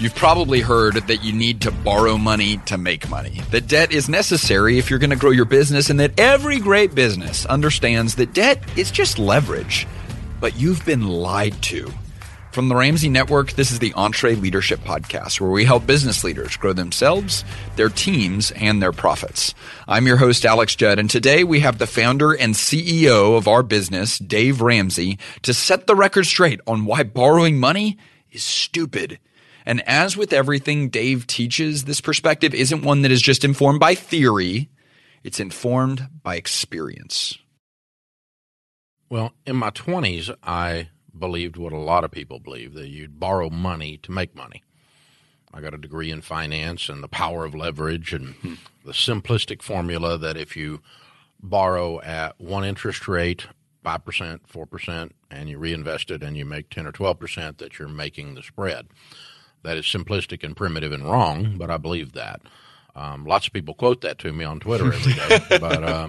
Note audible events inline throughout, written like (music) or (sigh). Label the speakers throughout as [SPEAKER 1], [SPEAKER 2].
[SPEAKER 1] You've probably heard that you need to borrow money to make money, that debt is necessary if you're going to grow your business, and that every great business understands that debt is just leverage. But you've been lied to. From the Ramsey Network, this is the EntreLeadership Podcast, where we help business leaders grow themselves, their teams, and their profits. I'm your host, Alex Judd, and today we have the founder and CEO of our business, Dave Ramsey, to set the record straight on why borrowing money is stupid. And as with everything Dave teaches, this perspective isn't one that is just informed by theory, it's informed by experience.
[SPEAKER 2] Well, in my 20s, I believed what a lot of people believe that you'd borrow money to make money. I got a degree in finance and the power of leverage and hmm. the simplistic formula that if you borrow at one interest rate, 5%, 4%, and you reinvest it and you make 10 or 12%, that you're making the spread. That is simplistic and primitive and wrong, but I believe that. Um, lots of people quote that to me on Twitter every day, (laughs) but uh,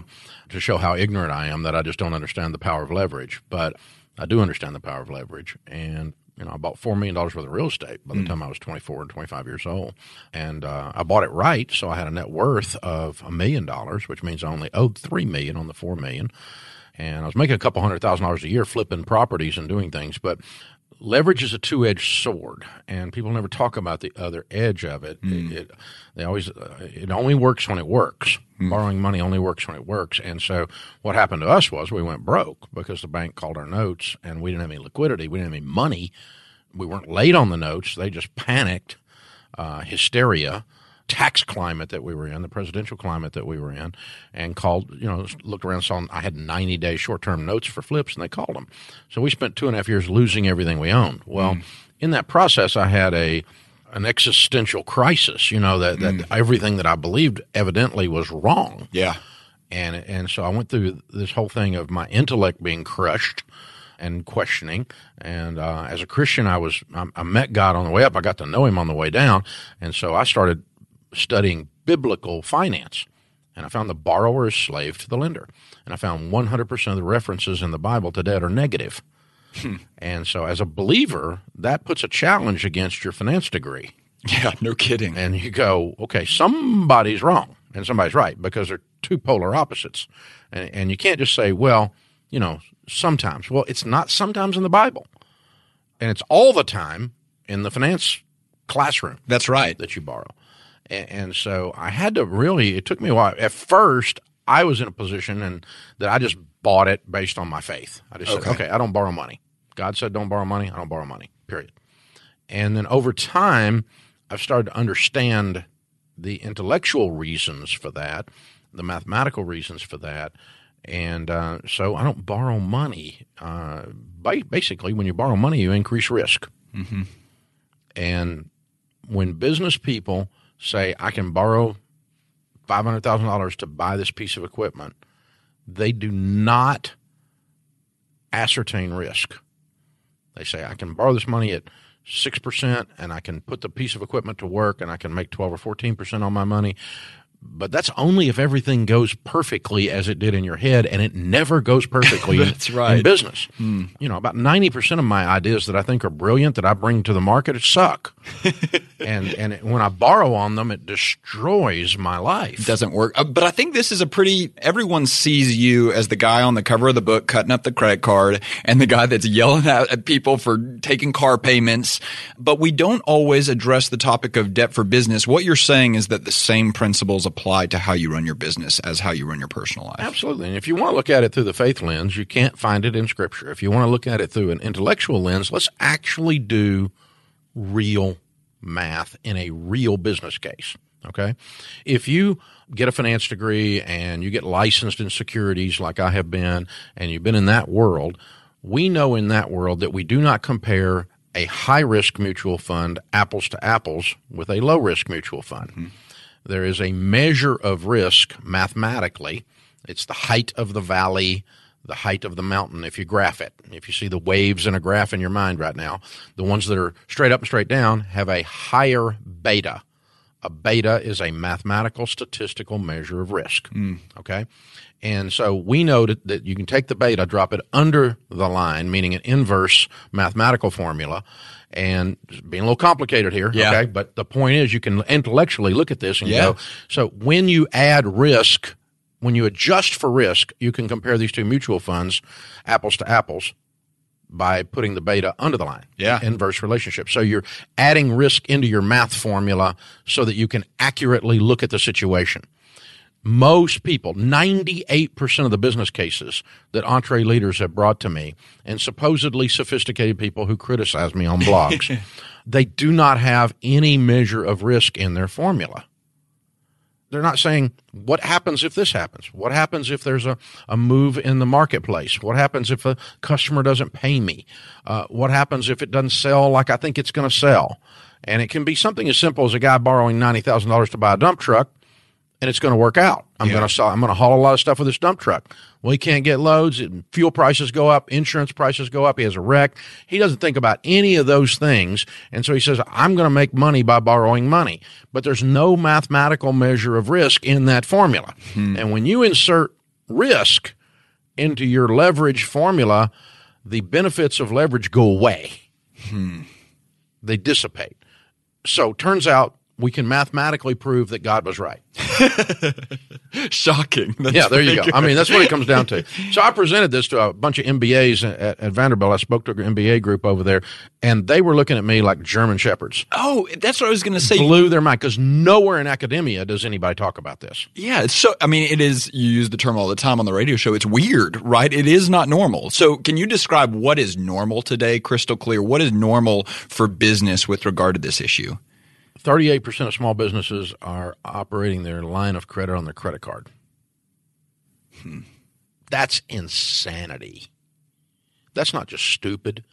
[SPEAKER 2] to show how ignorant I am that I just don't understand the power of leverage. But I do understand the power of leverage, and you know, I bought four million dollars worth of real estate by the mm. time I was 24 and 25 years old, and uh, I bought it right, so I had a net worth of a million dollars, which means I only owed three million on the four million, and I was making a couple hundred thousand dollars a year flipping properties and doing things. But leverage is a two-edged sword, and people never talk about the other edge of it. Mm. It, it, they always uh, it only works when it works. Mm. Borrowing money only works when it works. And so what happened to us was we went broke because the bank called our notes, and we didn't have any liquidity. We didn't have any money. We weren't late on the notes. They just panicked, uh, hysteria tax climate that we were in, the presidential climate that we were in, and called, you know, looked around, saw I had 90 day short term notes for flips, and they called them. So we spent two and a half years losing everything we owned. Well, mm. in that process, I had a an existential crisis, you know, that, that mm. everything that I believed evidently was wrong.
[SPEAKER 1] Yeah.
[SPEAKER 2] And, and so I went through this whole thing of my intellect being crushed and questioning. And uh, as a Christian, I was I, I, met God on the way up. I got to know Him on the way down, and so I started studying biblical finance. And I found the borrower is slave to the lender. And I found 100% of the references in the Bible to debt are negative. Hmm. And so, as a believer, that puts a challenge against your finance degree. (laughs)
[SPEAKER 1] Yeah, no kidding.
[SPEAKER 2] And you go, okay, somebody's wrong and somebody's right because they're two polar opposites. And, and you can't just say, well, you know, sometimes. Well, it's not sometimes in the Bible. And it's all the time in the finance classroom.
[SPEAKER 1] That's right.
[SPEAKER 2] That you borrow. And, and so I had to really, it took me a while. At first, I was in a position and that I just bought it based on my faith. I just okay. said, okay, I don't borrow money. God said don't borrow money. I don't borrow money, period. And then over time, I've started to understand the intellectual reasons for that, the mathematical reasons for that. And uh, so I don't borrow money. Uh, basically, when you borrow money, you increase risk. Mm-hmm. And when business people say, I can borrow $500,000 to buy this piece of equipment, they do not ascertain risk. They say, I can borrow this money at 6% and I can put the piece of equipment to work and I can make 12 or 14% on my money but that's only if everything goes perfectly as it did in your head, and it never goes perfectly (laughs)
[SPEAKER 1] that's
[SPEAKER 2] in,
[SPEAKER 1] right.
[SPEAKER 2] in business. Hmm. You know, about ninety percent of my ideas that I think are brilliant that I bring to the market suck, and and it, when I borrow on them, it destroys my life.
[SPEAKER 1] It doesn't work. Uh, but I think this is a pretty. Everyone sees you as the guy on the cover of the book cutting up the credit card, and the guy that's yelling at people for taking car payments. But we don't always address the topic of debt for business. What you're saying is that the same principles apply to how you run your business as how you run your personal life.
[SPEAKER 2] Absolutely. And if you want to look at it through the faith lens, you can't find it in Scripture. If you want to look at it through an intellectual lens, let's actually do real math in a real business case. Okay. If you get a finance degree and you get licensed in securities like I have been, and you've been in that world, we know in that world that we do not compare a high risk mutual fund apples to apples with a low risk mutual fund. Mm-hmm. There is a measure of risk mathematically. It's the height of the valley, the height of the mountain if you graph it. If you see the waves in a graph in your mind right now, the ones that are straight up and straight down have a higher beta A beta is a mathematical statistical measure of risk. Hmm. Okay. And so we know that, that you can take the beta, drop it under the line, meaning an inverse mathematical formula. And being a little complicated here.
[SPEAKER 1] Yeah.
[SPEAKER 2] Okay. But the point is you can intellectually look at this and
[SPEAKER 1] Yeah.
[SPEAKER 2] go, so when you add risk, when you adjust for risk, you can compare these two mutual funds, apples to apples, by putting the beta under the line.
[SPEAKER 1] Yeah.
[SPEAKER 2] Inverse relationship. So you're adding risk into your math formula so that you can accurately look at the situation. Most people, 98% of the business cases that EntreLeaders have brought to me, and supposedly sophisticated people who criticize me on blogs, (laughs) they do not have any measure of risk in their formula they're not saying what happens if this happens? What happens if there's a, a move in the marketplace? What happens if a customer doesn't pay me? Uh, what happens if it doesn't sell like i think it's going to sell? And it can be something as simple as a guy borrowing $90000 to buy a dump truck and it's going to work out. I'm
[SPEAKER 1] Yeah.
[SPEAKER 2] going to. I'm going to haul a lot of stuff with this dump truck. Well, he can't get loads. and Fuel prices go up. Insurance prices go up. He has a wreck. He doesn't think about any of those things, and so he says, "I'm going to make money by borrowing money." But there's no mathematical measure of risk in that formula. Hmm. And when you insert risk into your leverage formula, the benefits of leverage go away. Hmm. They dissipate. So turns out we can mathematically prove that God was right. (laughs)
[SPEAKER 1] Shocking. That's
[SPEAKER 2] yeah, there you go. I mean, that's what it comes down to. (laughs) So I presented this to a bunch of MBAs at, at Vanderbilt. I spoke to an MBA group over there, and they were looking at me like German shepherds.
[SPEAKER 1] Oh, that's what I was going to say.
[SPEAKER 2] Blew their mind because nowhere in academia does anybody talk about this.
[SPEAKER 1] Yeah, it's so. I mean, it is. You use the term all the time on the radio show. It's weird, right? It is not normal. So, can you describe what is normal today, crystal clear? What is normal for business with regard to this issue?
[SPEAKER 2] 38% of small businesses are operating their line of credit on their credit card. Hmm. That's insanity. That's not just stupid,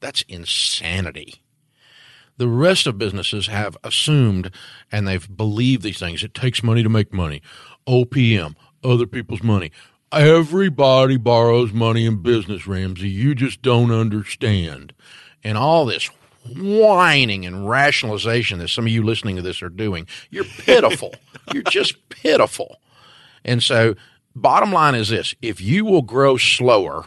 [SPEAKER 2] that's insanity. The rest of businesses have assumed and they've believed these things. It takes money to make money. OPM, other people's money. Everybody borrows money in business, Ramsey. You just don't understand. And all this whining and rationalization that some of you listening to this are doing, you're pitiful. (laughs) you're just pitiful. And so, bottom line is this if you will grow slower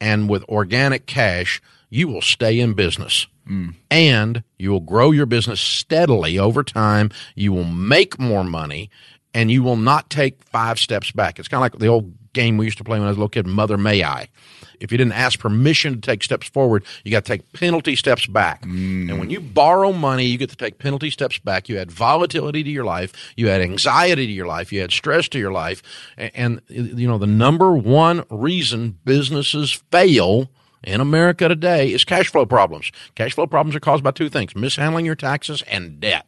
[SPEAKER 2] and with organic cash, you will stay in business. Mm. And you will grow your business steadily over time. You will make more money and you will not take five steps back. It's kind of like the old game we used to play when I was a little kid, Mother May I. If you didn't ask permission to take steps forward, you got to take penalty steps back. Mm. And when you borrow money, you get to take penalty steps back. You add volatility to your life. You add anxiety to your life. You add stress to your life. A- And, you know, the number one reason businesses fail in America today is cash flow problems. Cash flow problems are caused by two things mishandling your taxes and debt.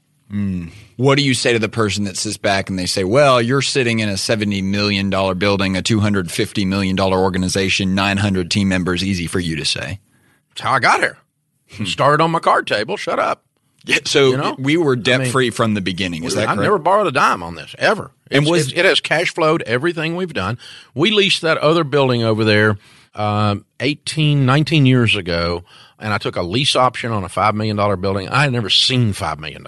[SPEAKER 1] What do you say to the person that sits back and they say, "Well, you're sitting in a seventy million dollar building, a two hundred fifty million dollar organization, nine hundred team members"? Easy for you to say.
[SPEAKER 2] That's how I got here. Started on my card table. Shut up.
[SPEAKER 1] Yeah, so
[SPEAKER 2] You know?
[SPEAKER 1] we were debt free from the beginning. Is that correct?
[SPEAKER 2] never borrowed a dime on this ever.
[SPEAKER 1] And was-
[SPEAKER 2] it's- it has cash flowed everything we've done. We leased that other building over there um, 18, 19 years ago, and I took a lease option on a $5 million building. I had never seen $5 million.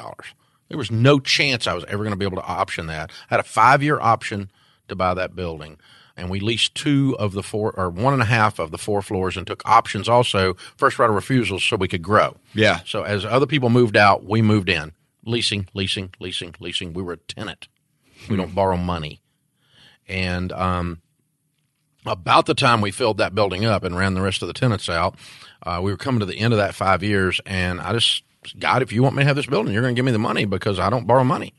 [SPEAKER 2] There was no chance I was ever going to be able to option that. I had a five year option to buy that building. And we leased two of the four, or one and a half of the four floors, and took options also, first right of refusals, so we could grow.
[SPEAKER 1] Yeah.
[SPEAKER 2] So as other people moved out, we moved in. Leasing, leasing, leasing, leasing. We were a tenant. We don't borrow money. And um, about the time we filled that building up and ran the rest of the tenants out, uh, we were coming to the end of that five years. And I just, God, if you want me to have this building, you're going to give me the money because I don't borrow money.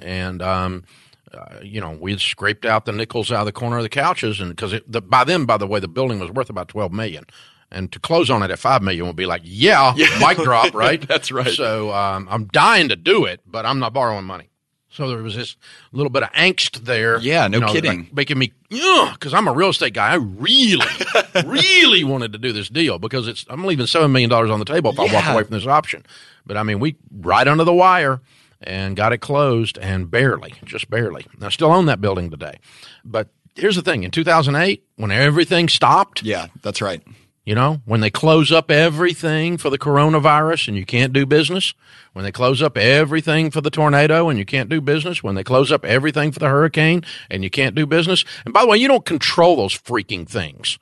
[SPEAKER 2] And, um, uh, you know, we had scraped out the nickels out of the corner of the couches, and because the, by then, by the way, the building was worth about twelve million, and to close on it at five million would be like, yeah, (laughs) mic drop, right? (laughs)
[SPEAKER 1] That's right.
[SPEAKER 2] So um, I'm dying to do it, but I'm not borrowing money. So there was this little bit of angst there.
[SPEAKER 1] Yeah, no
[SPEAKER 2] you know,
[SPEAKER 1] kidding.
[SPEAKER 2] like making me, because I'm a real estate guy. I really, (laughs) really wanted to do this deal because it's I'm leaving seven million dollars on the table if I walk away from this option. But I mean, we right under the wire and got it closed, and barely, just barely. And I still own that building today. But here's the thing: in 2008, when everything stopped,
[SPEAKER 1] Yeah, that's right.
[SPEAKER 2] You know, when they close up everything for the coronavirus and you can't do business, when they close up everything for the tornado and you can't do business, when they close up everything for the hurricane and you can't do business. And by the way, you don't control those freaking things.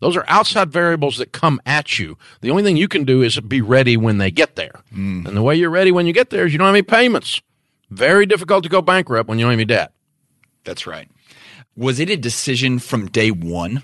[SPEAKER 2] Those are outside variables that come at you. The only thing you can do is be ready when they get there. Mm. And the way you're ready when you get there is you don't have any payments. Very difficult to go bankrupt when you don't have any debt.
[SPEAKER 1] That's right. Was it a decision from day one?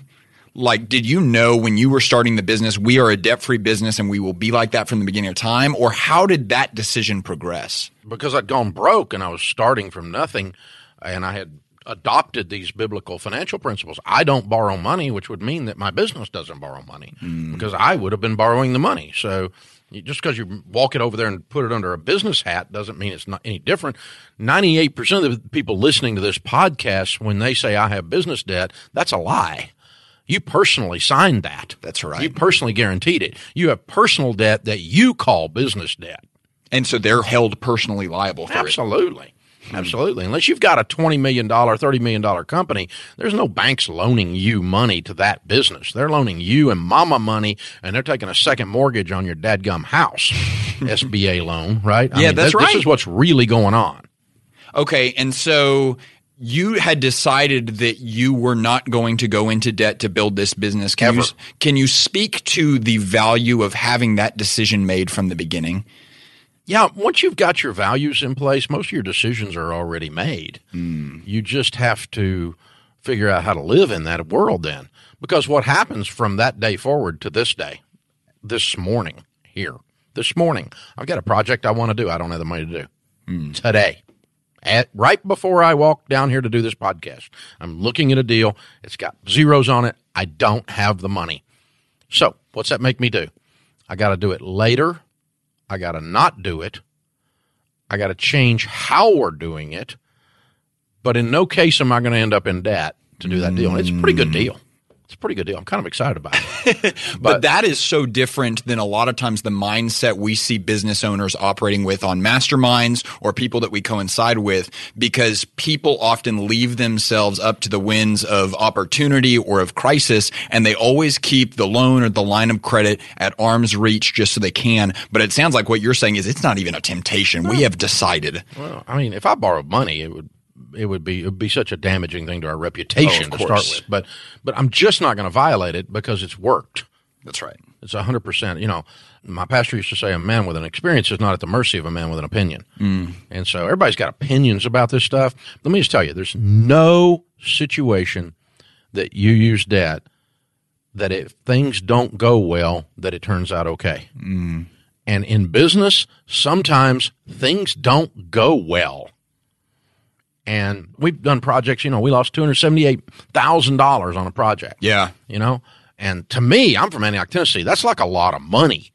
[SPEAKER 1] Like did you know when you were starting the business we are a debt-free business and we will be like that from the beginning of time or how did that decision progress
[SPEAKER 2] because i'd gone broke and i was starting from nothing and i had adopted these biblical financial principles i don't borrow money which would mean that my business doesn't borrow money mm. because i would have been borrowing the money so just because you walk it over there and put it under a business hat doesn't mean it's not any different. 98% of the people listening to this podcast, when they say I have business debt, that's a lie. You personally signed that.
[SPEAKER 1] That's right.
[SPEAKER 2] You personally guaranteed it. You have personal debt that you call business debt.
[SPEAKER 1] And so they're held personally liable for
[SPEAKER 2] Absolutely. it. Absolutely. Absolutely. Unless you've got a $20 million, $30 million company, there's no banks loaning you money to that business. They're loaning you and mama money, and they're taking a second mortgage on your dadgum house. (laughs) SBA loan, right?
[SPEAKER 1] I yeah, mean, that's right.
[SPEAKER 2] This is what's really going on.
[SPEAKER 1] Okay. And so you had decided that you were not going to go into debt to build this business. Can
[SPEAKER 2] Ever.
[SPEAKER 1] you can you speak to the value of having that decision made from the beginning?
[SPEAKER 2] Yeah, once you've got your values in place, most of your decisions are already made. Mm. You just have to figure out how to live in that world then. Because what happens from that day forward to this day, this morning here, this morning, I've got a project I want to do. I don't have the money to do mm. today at, right before I walk down here to do this podcast. I'm looking at a deal. It's got zeros on it. I don't have the money. So, what's that make me do? I got to do it later. I got to not do it. I got to change how we're doing it. But in no case am I going to end up in debt to do that deal. And it's a pretty good mm. deal it's a pretty good deal. I'm kind of excited about it. (laughs)
[SPEAKER 1] but, but, that is so different than a lot of times the mindset we see business owners operating with on masterminds or people that we coincide with because people often leave themselves up to the winds of opportunity or of crisis and they always keep the loan or the line of credit at arm's reach just so they can. But it sounds like what you're saying is it's not even a temptation. We have decided.
[SPEAKER 2] Well, I mean, if I borrowed money, it would it would be it would be such a damaging thing to our reputation oh, to start with. But but I'm just not going to violate it because it's worked.
[SPEAKER 1] That's right.
[SPEAKER 2] It's hundred percent. You know, my pastor used to say, "A man with an experience is not at the mercy of a man with an opinion." Mm. And so everybody's got opinions about this stuff. Let me just tell you, there's no situation that you use debt that if things don't go well, that it turns out okay. Mm. And in business, sometimes things don't go well. And we've done projects, you know, we lost $278,000 on a project.
[SPEAKER 1] Yeah.
[SPEAKER 2] You know, and to me, I'm from Antioch, Tennessee. That's like a lot of money,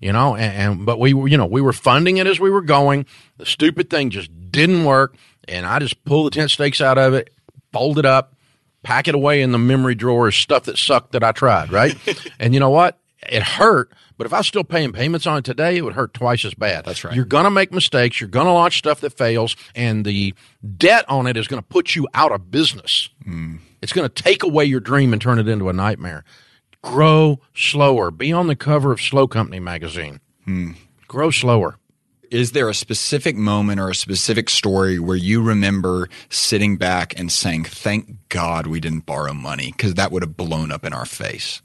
[SPEAKER 2] you know, and, and but we were, you know, we were funding it as we were going. The stupid thing just didn't work. And I just pulled the tent stakes out of it, fold it up, pack it away in the memory drawer stuff that sucked that I tried. Right. (laughs) and you know what? It hurt, but if I was still paying payments on it today, it would hurt twice as bad.
[SPEAKER 1] That's right.
[SPEAKER 2] You're going to make mistakes. You're going to launch stuff that fails, and the debt on it is going to put you out of business. Mm. It's going to take away your dream and turn it into a nightmare. Grow slower. Be on the cover of Slow Company magazine. Mm. Grow slower.
[SPEAKER 1] Is there a specific moment or a specific story where you remember sitting back and saying, Thank God we didn't borrow money because that would have blown up in our face?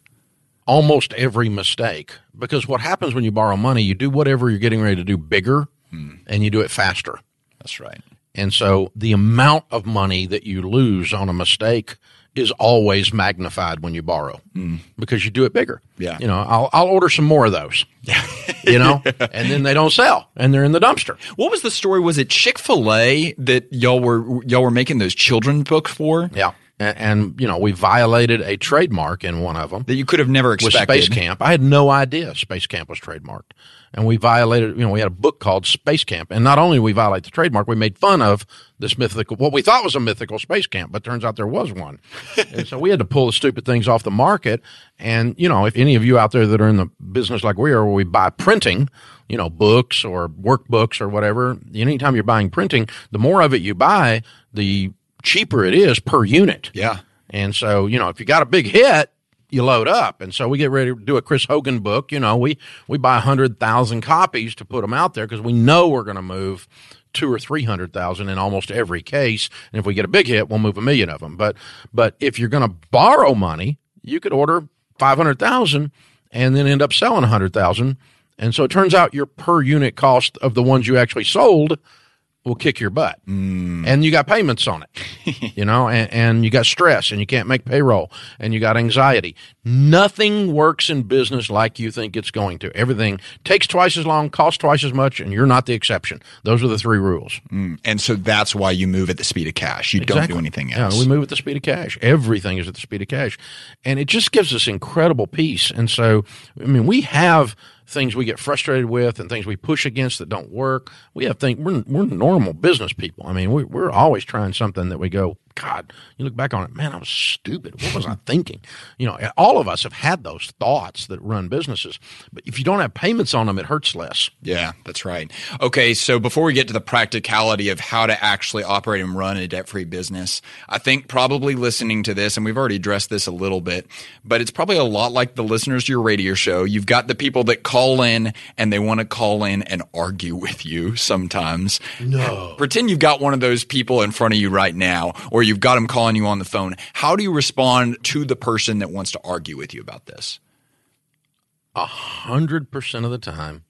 [SPEAKER 2] Almost every mistake because what happens when you borrow money, you do whatever you're getting ready to do bigger hmm. and you do it faster.
[SPEAKER 1] That's right.
[SPEAKER 2] And so the amount of money that you lose on a mistake is always magnified when you borrow mm. because you do it bigger.
[SPEAKER 1] Yeah.
[SPEAKER 2] You know, I'll, I'll order some more of those, (laughs) you know, and then they don't sell and they're in the dumpster.
[SPEAKER 1] What was the story? Was it Chick fil A that y'all were, y'all were making those children's books for?
[SPEAKER 2] Yeah and, and, you know we violated a trademark in one of them
[SPEAKER 1] that you could have never expected.
[SPEAKER 2] Space Camp. I had no idea Space Camp was trademarked, and we violated. You know, we had a book called Space Camp, and not only we violate the trademark, we made fun of this mythical, what we thought was a mythical space camp, but turns out there was one. (laughs) and so we had to pull the stupid things off the market. And you know, if any of you out there that are in the business like we are, where we buy printing, you know, books or workbooks or whatever, anytime you're buying printing, the more of it you buy, the cheaper it is per unit.
[SPEAKER 1] Yeah.
[SPEAKER 2] And so, you know, if you got a big hit, you load up. And so we get ready to do a Chris Hogan book. You know, we, we buy 100,000 copies to put them out there because we know we're going to move two or 300,000 in almost every case. And if we get a big hit, we'll move a million of them. But, but if you're going to borrow money, you could order 500,000 and then end up selling 100,000. And so it turns out your per unit cost of the ones you actually sold will kick your butt. Mm. And you got payments on it, (laughs) you know, and, and, you got stress and you can't make payroll and you got anxiety. Nothing works in business like you think it's going to. Everything takes twice as long, costs twice as much, and you're not the exception. Those are the three rules.
[SPEAKER 1] Mm. And so that's why you move at the speed of cash. You exactly. don't do anything else.
[SPEAKER 2] Yeah, we move at the speed of cash. Everything is at the speed of cash. And it just gives us incredible peace. And so, I mean, we have things we get frustrated with and things we push against that don't work. We have things, we're, we're normal business people. I mean, we, we're always trying something that we go, God, you look back on it, man, I was stupid. What was I (laughs) thinking? You know, all of us have had those thoughts that run businesses, but if you don't have payments on them, it hurts less.
[SPEAKER 1] Yeah, that's right. Okay, so before we get to the practicality of how to actually operate and run a debt free business, I think probably listening to this, and we've already addressed this a little bit, but it's probably a lot like the listeners to your radio show. You've got the people that call in and they want to call in and argue with you sometimes.
[SPEAKER 2] No.
[SPEAKER 1] Pretend you've got one of those people in front of you right now, or you've got them calling you on the phone. How do you respond to the person that wants to argue with you about this?
[SPEAKER 2] A hundred percent of the time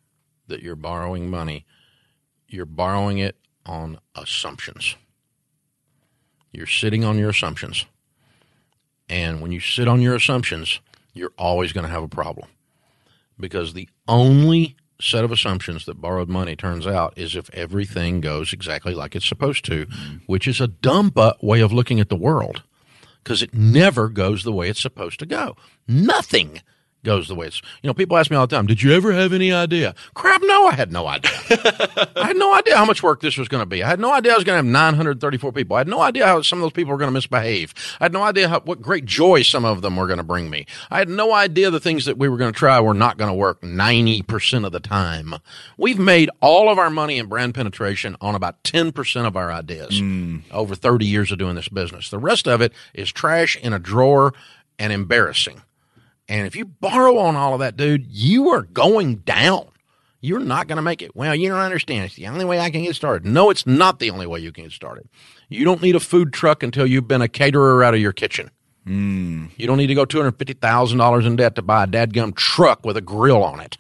[SPEAKER 2] that you're borrowing money, you're borrowing it on assumptions. You're sitting on your assumptions. And when you sit on your assumptions, you're always going to have a problem. Because the only set of assumptions that borrowed money turns out is if everything goes exactly like it's supposed to, mm-hmm. which is a dumb way of looking at the world because it never goes the way it's supposed to go. Nothing goes the way it's. You know, people ask me all the time, "Did you ever have any idea?" Crap, no, I had no idea. (laughs) I had no idea how much work this was going to be. I had no idea I was going to have 934 people. I had no idea how some of those people were going to misbehave. I had no idea how, what great joy some of them were going to bring me. I had no idea the things that we were going to try were not going to work 90% of the time. We've made all of our money in brand penetration on about 10% of our ideas mm. over 30 years of doing this business. The rest of it is trash in a drawer and embarrassing. And if you borrow on all of that, dude, you are going down. You're not going to make it. Well, you don't understand. It's the only way I can get started. No, it's not the only way you can get started. You don't need a food truck until you've been a caterer out of your kitchen. Mm. You don't need to go $250,000 in debt to buy a dadgum truck with a grill on it.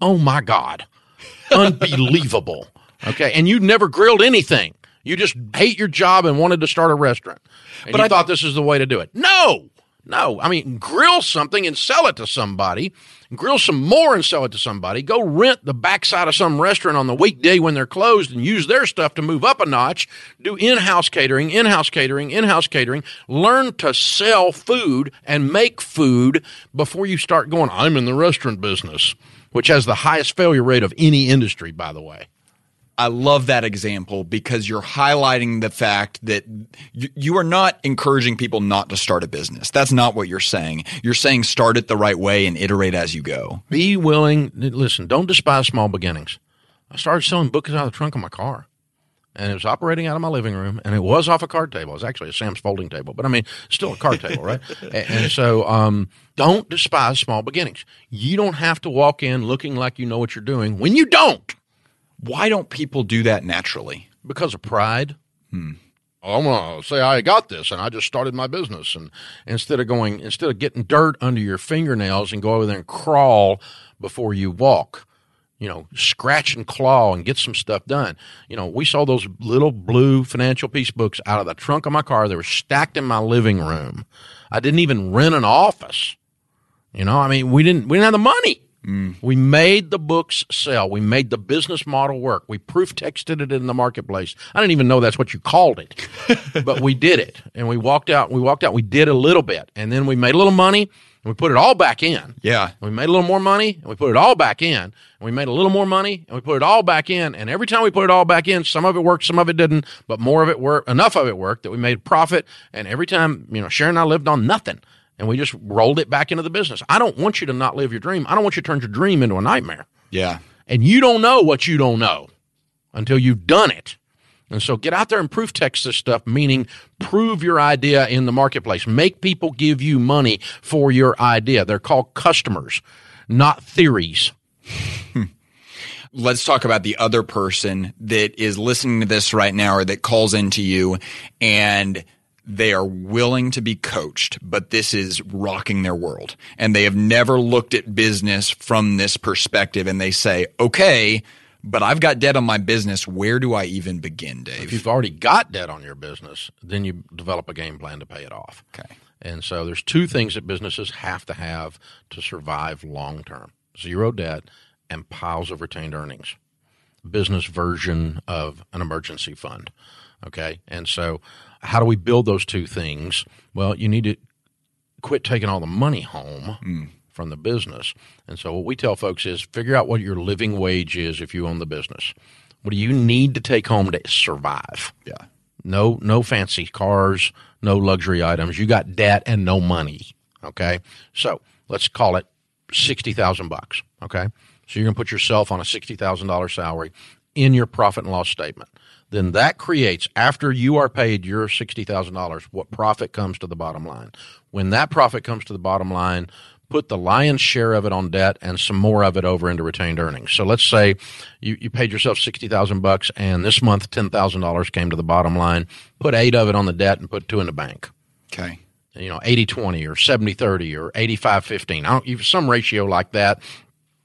[SPEAKER 2] Oh my God. (laughs) Unbelievable. Okay. And you never grilled anything. You just hate your job and wanted to start a restaurant. And but you I thought this is the way to do it. No. No, I mean, grill something and sell it to somebody. Grill some more and sell it to somebody. Go rent the backside of some restaurant on the weekday when they're closed and use their stuff to move up a notch. Do in house catering, in house catering, in house catering. Learn to sell food and make food before you start going, I'm in the restaurant business, which has the highest failure rate of any industry, by the way.
[SPEAKER 1] I love that example because you're highlighting the fact that you, you, are not encouraging people not to start a business. That's not what you're saying. You're saying start it the right way and iterate as you go.
[SPEAKER 2] Be willing. Listen, don't despise small beginnings. I started selling books out of the trunk of my car. And it was operating out of my living room, and it was off a card table. It was actually a Sam's folding table, but I mean, still a card table, right? (laughs) and, and, so, um, don't despise small beginnings. You don't have to walk in looking like you know what you're doing when you don't.
[SPEAKER 1] Why don't people do that naturally?
[SPEAKER 2] Because of pride. Hmm. I'm gonna say I got this, and I just started my business. And instead of going, instead of getting dirt under your fingernails and go over there and crawl before you walk, you know, scratch and claw and get some stuff done. You know, we saw those little blue financial peace books out of the trunk of my car. They were stacked in my living room. I didn't even rent an office. You know, I mean, we didn't we didn't have the money. Mm. We made the books sell. We made the business model work. We proof texted it in the marketplace. I didn't even know that's what you called it, (laughs) but we did it. And we walked out. We walked out. We did a little bit, and then we made a little money. And we put it all back in.
[SPEAKER 1] Yeah.
[SPEAKER 2] We made a little more money, and we put it all back in. And we made a little more money, and we put it all back in. And every time we put it all back in, some of it worked, some of it didn't, but more of it worked. Enough of it worked that we made a profit. And every time, you know, Sharon and I lived on nothing and we just rolled it back into the business. I don't want you to not live your dream. I don't want you to turn your dream into a nightmare.
[SPEAKER 1] Yeah.
[SPEAKER 2] And you don't know what you don't know until you've done it. And so get out there and proof text this stuff, meaning prove your idea in the marketplace. Make people give you money for your idea. They're called customers, not theories. Hmm.
[SPEAKER 1] Let's talk about the other person that is listening to this right now or that calls into you and they are willing to be coached, but this is rocking their world. And they have never looked at business from this perspective. And they say, okay, but I've got debt on my business. Where do I even begin, Dave?
[SPEAKER 2] If you've already got debt on your business, then you develop a game plan to pay it off.
[SPEAKER 1] Okay.
[SPEAKER 2] And so there's two things that businesses have to have to survive long term zero debt and piles of retained earnings. Business version of an emergency fund. Okay. And so how do we build those two things? Well, you need to quit taking all the money home. Mm from the business. And so what we tell folks is figure out what your living wage is if you own the business. What do you need to take home to survive?
[SPEAKER 1] Yeah.
[SPEAKER 2] No no fancy cars, no luxury items. You got debt and no money. Okay? So, let's call it 60,000 bucks, okay? So you're going to put yourself on a $60,000 salary in your profit and loss statement. Then that creates after you are paid your $60,000 what profit comes to the bottom line. When that profit comes to the bottom line, put the lion's share of it on debt and some more of it over into retained earnings. So let's say you, you paid yourself sixty thousand bucks, and this month ten thousand dollars came to the bottom line. Put eight of it on the debt and put two in the bank.
[SPEAKER 1] Okay.
[SPEAKER 2] You know, 80-20 or 70-30 or 85-15. I don't some ratio like that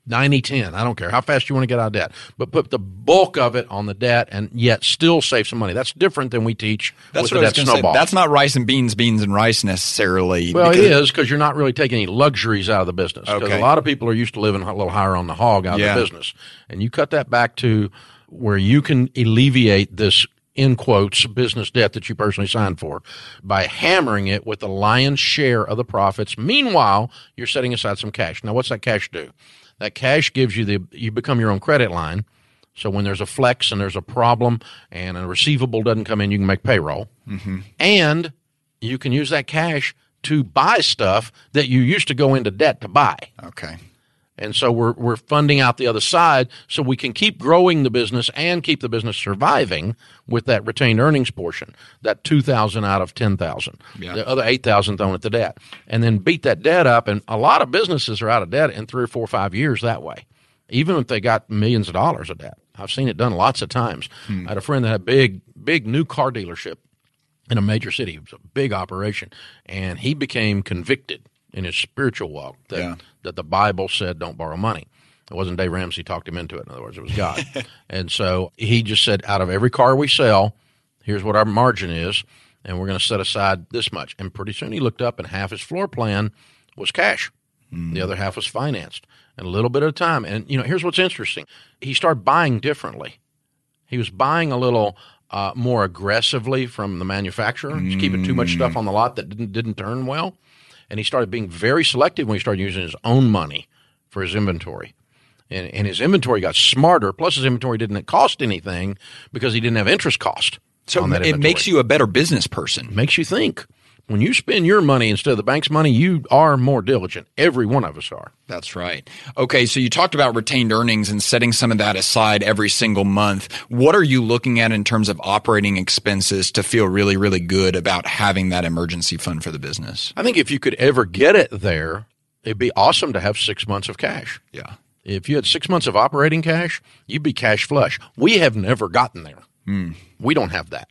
[SPEAKER 2] 90 10. I don't care how fast you want to get out of debt, but put the bulk of it on the debt and yet still save some money. That's different than we teach
[SPEAKER 1] That's
[SPEAKER 2] with
[SPEAKER 1] what
[SPEAKER 2] the
[SPEAKER 1] I
[SPEAKER 2] snowball.
[SPEAKER 1] Say. That's not rice and beans, beans and rice necessarily.
[SPEAKER 2] Well, it is because you're not really taking any luxuries out of the business. Because
[SPEAKER 1] okay.
[SPEAKER 2] a lot of people are used to living a little higher on the hog out
[SPEAKER 1] yeah.
[SPEAKER 2] of the business. And you cut that back to where you can alleviate this in quotes business debt that you personally signed for by hammering it with the lion's share of the profits. Meanwhile, you're setting aside some cash. Now, what's that cash do? That cash gives you the you become your own credit line. So when there's a flex and there's a problem and a receivable doesn't come in, you can make payroll,
[SPEAKER 1] mm-hmm.
[SPEAKER 2] and you can use that cash to buy stuff that you used to go into debt to buy.
[SPEAKER 1] Okay.
[SPEAKER 2] And so we're we're funding out the other side so we can keep growing the business and keep the business surviving with that retained earnings portion, that 2000 out of 10,000.
[SPEAKER 1] Yeah.
[SPEAKER 2] The other 8,000 thrown at the debt. And then beat that debt up and a lot of businesses are out of debt in 3 or 4 or 5 years that way. Even if they got millions of dollars of debt. I've seen it done lots of times. Hmm. I had a friend that had a big big new car dealership in a major city. It was a big operation and he became convicted in his spiritual walk that,
[SPEAKER 1] yeah.
[SPEAKER 2] that the Bible said don't borrow money. It wasn't Dave Ramsey talked him into it. In other words, it was God. (laughs) and so he just said, out of every car we sell, here's what our margin is, and we're going to set aside this much. And pretty soon he looked up, and half his floor plan was cash. Mm. The other half was financed, and a little bit at a time. And you know, here's what's interesting: he started buying differently. He was buying a little uh, more aggressively from the manufacturer, mm. keeping too much stuff on the lot that didn't didn't turn well and he started being very selective when he started using his own money for his inventory. And, and his inventory got smarter. Plus, his inventory didn't cost anything because he didn't have interest cost.
[SPEAKER 1] So it makes you a better business person.
[SPEAKER 2] Makes you think when you spend your money instead of the bank's money, you are more diligent. Every one of us are.
[SPEAKER 1] That's right. Okay, so you talked about retained earnings and setting some of that aside every single month. What are you looking at in terms of operating expenses to feel really, really good about having that emergency fund for the business?
[SPEAKER 2] I think if you could ever get it there, it'd be awesome to have six months of cash.
[SPEAKER 1] Yeah.
[SPEAKER 2] If you had six months of operating cash, you'd be cash flush. We have never gotten there.
[SPEAKER 1] Mm.
[SPEAKER 2] We don't have that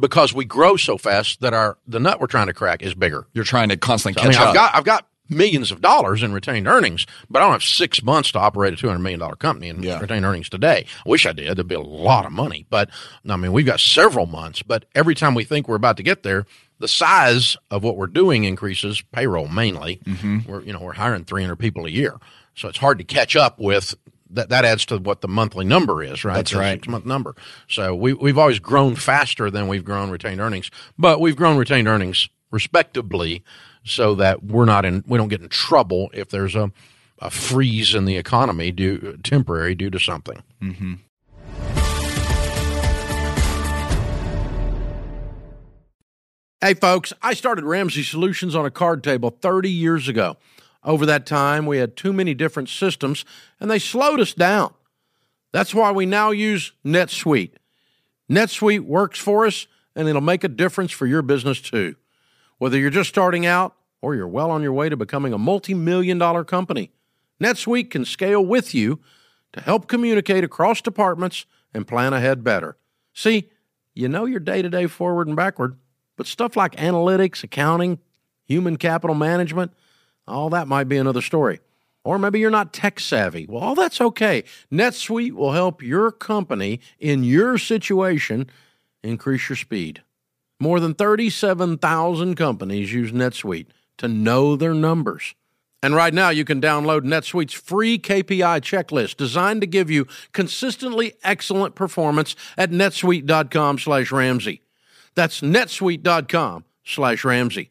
[SPEAKER 2] because we grow so fast that our the nut we're trying to crack is bigger.
[SPEAKER 1] You're trying to constantly so, catch
[SPEAKER 2] I mean,
[SPEAKER 1] up.
[SPEAKER 2] I've got I've got millions of dollars in retained earnings, but I don't have six months to operate a two hundred million dollar company in yeah. retained earnings today. I wish I did. It'd be a lot of money, but I mean we've got several months. But every time we think we're about to get there, the size of what we're doing increases. Payroll mainly.
[SPEAKER 1] Mm-hmm.
[SPEAKER 2] We're you know we're hiring three hundred people a year, so it's hard to catch up with that, that adds to what the monthly number is, right?
[SPEAKER 1] That's right.
[SPEAKER 2] Six month number. So we, we've always grown faster than we've grown retained earnings, but we've grown retained earnings respectably so that we're not in, we don't get in trouble if there's a, a freeze in the economy due, temporary due to something.
[SPEAKER 1] Mm-hmm.
[SPEAKER 2] Hey, folks, I started Ramsey Solutions on a card table 30 years ago. Over that time, we had too many different systems and they slowed us down. That's why we now use NetSuite. NetSuite works for us, and it'll make a difference for your business too. Whether you're just starting out or you're well on your way to becoming a multi million dollar company, NetSuite can scale with you to help communicate across departments and plan ahead better. See, you know your day to day forward and backward, but stuff like analytics, accounting, human capital management, all that might be another story. Or maybe you're not tech savvy. Well, all that's okay. NetSuite will help your company in your situation increase your speed. More than 37,000 companies use NetSuite to know their numbers. And right now, you can download NetSuite's free KPI checklist designed to give you consistently excellent performance at netsuite.com slash Ramsey. That's netsuite.com slash Ramsey.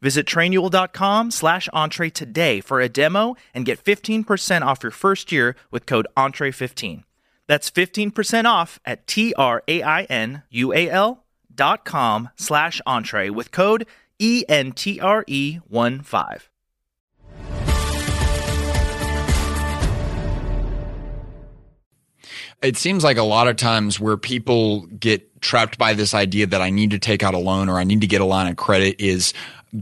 [SPEAKER 3] Visit trainual.com slash entre today for a demo and get 15% off your first year with code entre15. That's 15% off at T-R-A-I-N-U-A-L dot com slash entre with code ENTRE15.
[SPEAKER 1] It seems like a lot of times where people get trapped by this idea that I need to take out a loan or I need to get a line of credit is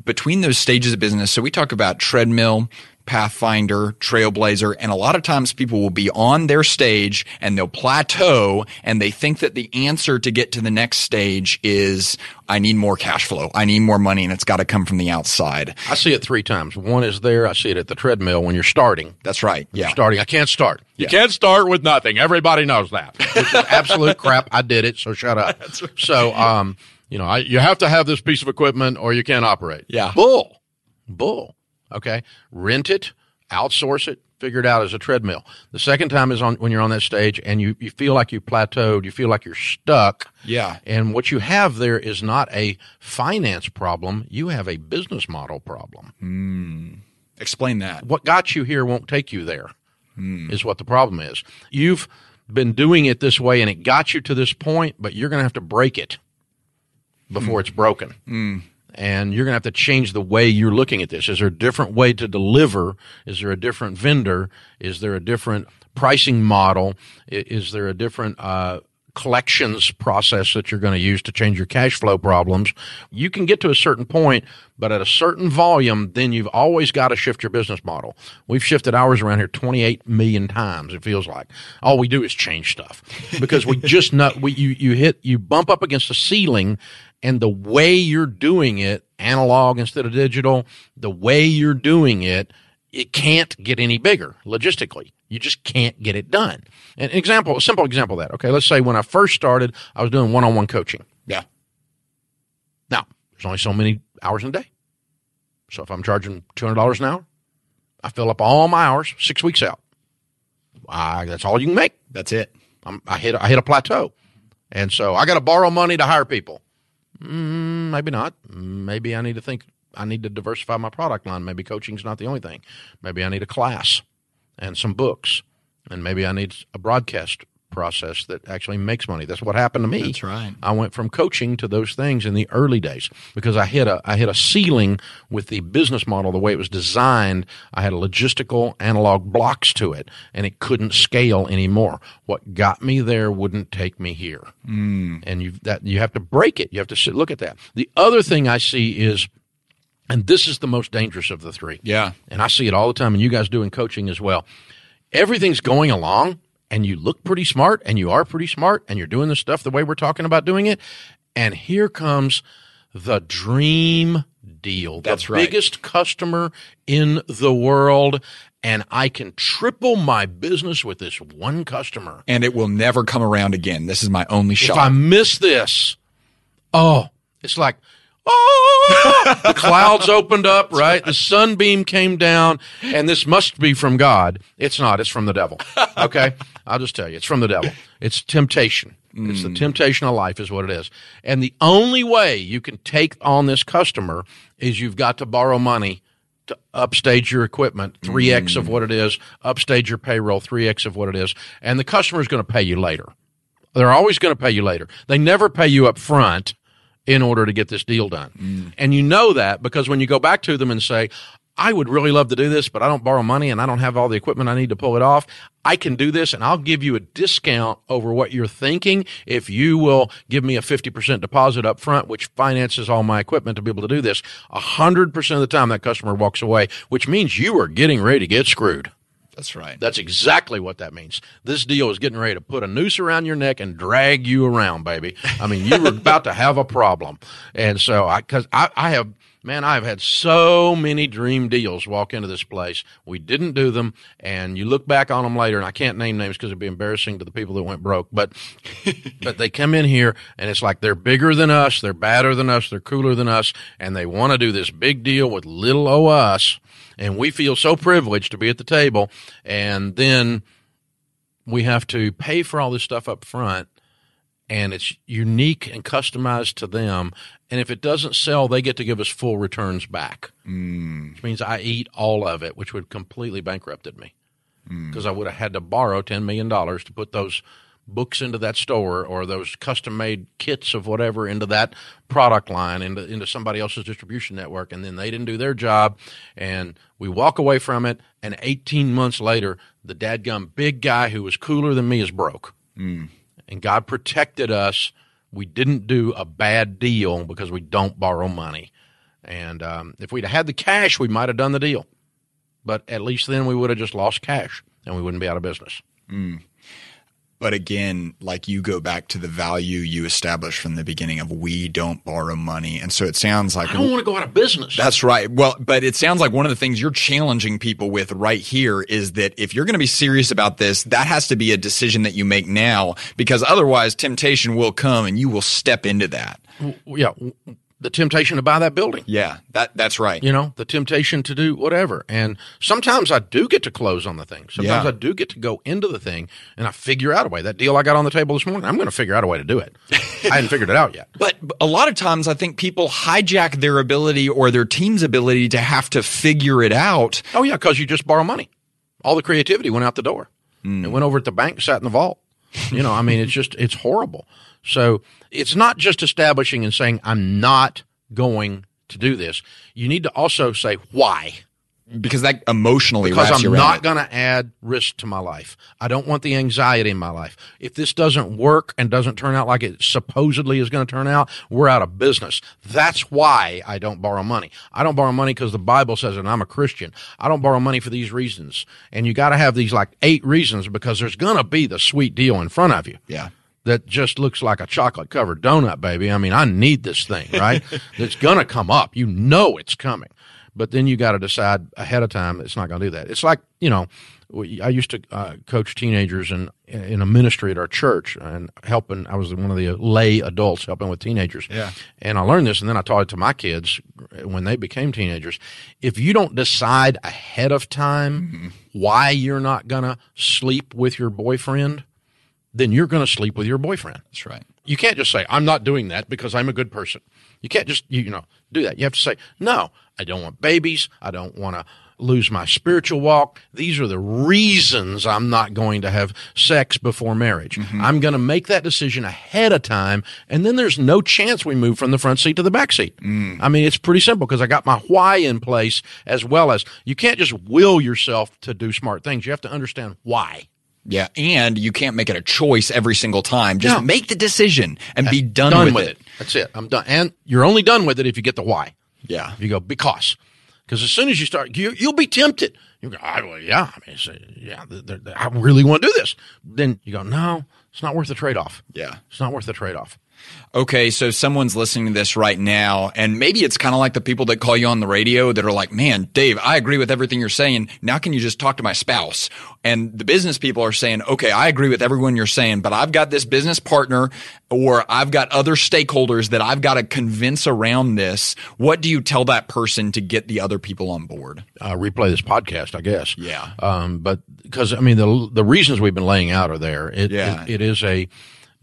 [SPEAKER 1] between those stages of business. So we talk about treadmill, Pathfinder, Trailblazer, and a lot of times people will be on their stage and they'll plateau and they think that the answer to get to the next stage is I need more cash flow. I need more money and it's got to come from the outside.
[SPEAKER 2] I see it three times. One is there. I see it at the treadmill when you're starting.
[SPEAKER 1] That's right.
[SPEAKER 2] Yeah. starting. I can't start. You yeah. can't start with nothing. Everybody knows that. Which is absolute (laughs) crap. I did it. So shut up. Right. So, um, you know, I, you have to have this piece of equipment or you can't operate.
[SPEAKER 1] Yeah.
[SPEAKER 2] Bull. Bull. Okay. Rent it, outsource it, figure it out as a treadmill. The second time is on when you're on that stage and you, you feel like you plateaued, you feel like you're stuck.
[SPEAKER 1] Yeah.
[SPEAKER 2] And what you have there is not a finance problem, you have a business model problem.
[SPEAKER 1] Mm. Explain that.
[SPEAKER 2] What got you here won't take you there. Mm. Is what the problem is. You've been doing it this way and it got you to this point, but you're going to have to break it before mm. it's broken.
[SPEAKER 1] Mm
[SPEAKER 2] and you're going to have to change the way you're looking at this. Is there a different way to deliver? Is there a different vendor? Is there a different pricing model? Is there a different uh, collections process that you're going to use to change your cash flow problems? You can get to a certain point, but at a certain volume, then you've always got to shift your business model. We've shifted ours around here 28 million times. It feels like all we do is change stuff because we (laughs) just know we you you hit you bump up against a ceiling and the way you're doing it, analog instead of digital, the way you're doing it, it can't get any bigger logistically. You just can't get it done. An example, a simple example of that. Okay, let's say when I first started, I was doing one-on-one coaching.
[SPEAKER 1] Yeah.
[SPEAKER 2] Now, there's only so many hours in a day. So if I'm charging $200 an hour, I fill up all my hours six weeks out. I, that's all you can make.
[SPEAKER 1] That's it.
[SPEAKER 2] I'm, I hit I hit a plateau, and so I got to borrow money to hire people. Mm, maybe not. Maybe I need to think. I need to diversify my product line. Maybe coaching's not the only thing. Maybe I need a class and some books, and maybe I need a broadcast process that actually makes money. That's what happened to me.
[SPEAKER 1] That's right.
[SPEAKER 2] I went from coaching to those things in the early days because I hit a I hit a ceiling with the business model the way it was designed. I had a logistical analog blocks to it and it couldn't scale anymore. What got me there wouldn't take me here.
[SPEAKER 1] Mm.
[SPEAKER 2] And you that you have to break it. You have to sit, look at that. The other thing I see is and this is the most dangerous of the three.
[SPEAKER 1] Yeah.
[SPEAKER 2] And I see it all the time and you guys do in coaching as well. Everything's going along and you look pretty smart and you are pretty smart and you're doing the stuff the way we're talking about doing it. And here comes the dream deal.
[SPEAKER 1] That's
[SPEAKER 2] the
[SPEAKER 1] right.
[SPEAKER 2] biggest customer in the world. And I can triple my business with this one customer.
[SPEAKER 1] And it will never come around again. This is my only shot.
[SPEAKER 2] If I miss this, oh, it's like, oh, (laughs) the clouds opened up, right? The sunbeam came down, and this must be from God. It's not. It's from the devil. Okay, I'll just tell you, it's from the devil. It's temptation. It's the mm. temptation of life, is what it is. And the only way you can take on this customer is you've got to borrow money to upstage your equipment 3x of mm. what it is, upstage your payroll 3x of what it is, and the customer is going to pay you later. They're always going to pay you later. They never pay you up front in order to get this deal done. Mm. And you know that because when you go back to them and say, I would really love to do this, but I don't borrow money and I don't have all the equipment I need to pull it off. I can do this and I'll give you a discount over what you're thinking if you will give me a 50% deposit up front, which finances all my equipment to be able to do this. 100% of the time that customer walks away, which means you are getting ready to get screwed.
[SPEAKER 1] That's right.
[SPEAKER 2] That's exactly what that means. This deal is getting ready to put a noose around your neck and drag you around, baby. I mean, you were (laughs) about to have a problem. And so I, cause I, I have, man, I've had so many dream deals walk into this place. We didn't do them. And you look back on them later and I can't name names because it'd be embarrassing to the people that went broke, but, (laughs) but they come in here and it's like they're bigger than us. They're badder than us. They're cooler than us. And they want to do this big deal with little o us and we feel so privileged to be at the table and then we have to pay for all this stuff up front and it's unique and customized to them and if it doesn't sell they get to give us full returns back. Mm. which means i eat all of it which would completely bankrupted me. Because i would have had to borrow $10 million to put those books into that store or those custom made kits of whatever into that product line into into somebody else's distribution network and then they didn't do their job and we walk away from it and 18 months later the dadgum big guy who was cooler than me is broke. And God protected us we didn't do a bad deal because we don't borrow money. And um, if we'd had the cash we might have done the deal. But at least then we would have just lost cash and we wouldn't be out of business
[SPEAKER 1] But again, like you go back to the value you established from the beginning of we don't borrow money. And so it sounds like
[SPEAKER 2] I don't want to go out of business.
[SPEAKER 1] That's right. Well, but it sounds like one of the things you're challenging people with right here is that if you're going to be serious about this, that has to be a decision that you make now because otherwise temptation will come and you will step into that.
[SPEAKER 2] yeah, the temptation to buy that building.
[SPEAKER 1] Yeah, that that's right.
[SPEAKER 2] You know, the temptation to do whatever. And sometimes I do get to close on the thing. Sometimes
[SPEAKER 1] Yeah.
[SPEAKER 2] I do get to go into the thing and I figure out a way. That deal I got on the table this morning, I'm going to figure out a way to do it. (laughs) I hadn't figured it out yet.
[SPEAKER 1] But a lot of times I think people hijack their ability or their team's ability to have to figure it out.
[SPEAKER 2] Oh, yeah, because you just borrow money. All the creativity went out the door. Hmm. It went over at the bank, sat in the vault. You know, I mean, it's just, it's horrible. So it's not just establishing and saying, I'm not going to do this. You need to also say why.
[SPEAKER 1] Because that emotionally
[SPEAKER 2] because I'm not going to add risk to my life. I don't want the anxiety in my life. If this doesn't work and doesn't turn out like it supposedly is going to turn out, we're out of business. That's why I don't borrow money. I don't borrow money because the Bible says it and I'm a Christian. I don't borrow money for these reasons. And you got to have these like eight reasons because there's going to be the sweet deal in front of you
[SPEAKER 1] Yeah.
[SPEAKER 2] That just looks like a chocolate covered donut, baby. I mean, I need this thing, right? (laughs) That's going to come up. You know it's coming. But then you got to decide ahead of time it's not going to do that. It's like, you know, I used to uh, coach teenagers in, in a ministry at our church and helping. I was one of the lay adults helping with teenagers.
[SPEAKER 1] Yeah.
[SPEAKER 2] And I learned this and then I taught it to my kids when they became teenagers. If you don't decide ahead of time why you're not going to sleep with your boyfriend, then you're going to sleep with your boyfriend.
[SPEAKER 1] That's right.
[SPEAKER 2] You can't just say, I'm not doing that because I'm a good person. You can't just, you, you know, do that. You have to say, no, I don't want babies. I don't want to lose my spiritual walk. These are the reasons I'm not going to have sex before marriage. Mm-hmm. I'm going to make that decision ahead of time. And then there's no chance we move from the front seat to the back seat. Mm. I mean, it's pretty simple because I got my why in place as well as you can't just will yourself to do smart things. You have to understand why.
[SPEAKER 1] Yeah. And you can't make it a choice every single time. Just
[SPEAKER 2] No.
[SPEAKER 1] make the decision and be done,
[SPEAKER 2] done
[SPEAKER 1] with,
[SPEAKER 2] with it. That's it. I'm done. And you're only done with it if you get the why.
[SPEAKER 1] Yeah.
[SPEAKER 2] If you go because, because as soon as you start, you, you'll be tempted. You go, I, well, yeah, I mean, yeah, th- th- th- I really want to do this. Then you go, no, It's not worth the trade off.
[SPEAKER 1] Yeah.
[SPEAKER 2] It's not worth the trade off.
[SPEAKER 1] Okay, so someone's listening to this right now, and maybe it's kind of like the people that call you on the radio that are like, man, Dave, I agree with everything you're saying. Now can you just talk to my spouse? And the business people are saying, okay, I agree with everyone you're saying, but I've got this business partner or I've got other stakeholders that I've got to convince around this. What do you tell that person to get the other people on board?
[SPEAKER 2] Uh, replay this podcast, I guess.
[SPEAKER 1] Yeah.
[SPEAKER 2] Um, but because I mean the the reasons we've been laying out are there. It,
[SPEAKER 1] Yeah.
[SPEAKER 2] it, it is a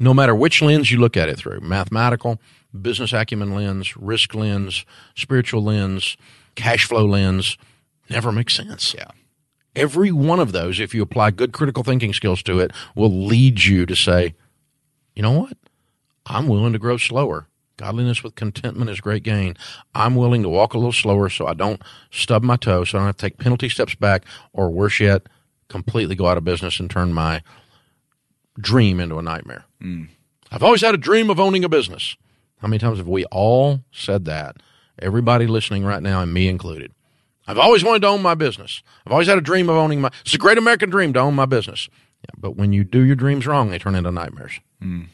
[SPEAKER 2] no matter which lens you look at it through, mathematical, business acumen lens, risk lens, spiritual lens, cash flow lens, never makes sense.
[SPEAKER 1] Yeah.
[SPEAKER 2] Every one of those, if you apply good critical thinking skills to it, will lead you to say, you know what? I'm willing to grow slower. Godliness with contentment is great gain. I'm willing to walk a little slower so I don't stub my toe, so I don't have to take penalty steps back, or worse yet, completely go out of business and turn my dream into a nightmare. Mm. I've always had a dream of owning a business. How many times have we all said that? Everybody listening right now, and me included. I've always wanted to own my business. I've always had a dream of owning my. It's a great American dream to own my business. Yeah, but when you do your dreams wrong, they turn into nightmares. Mm.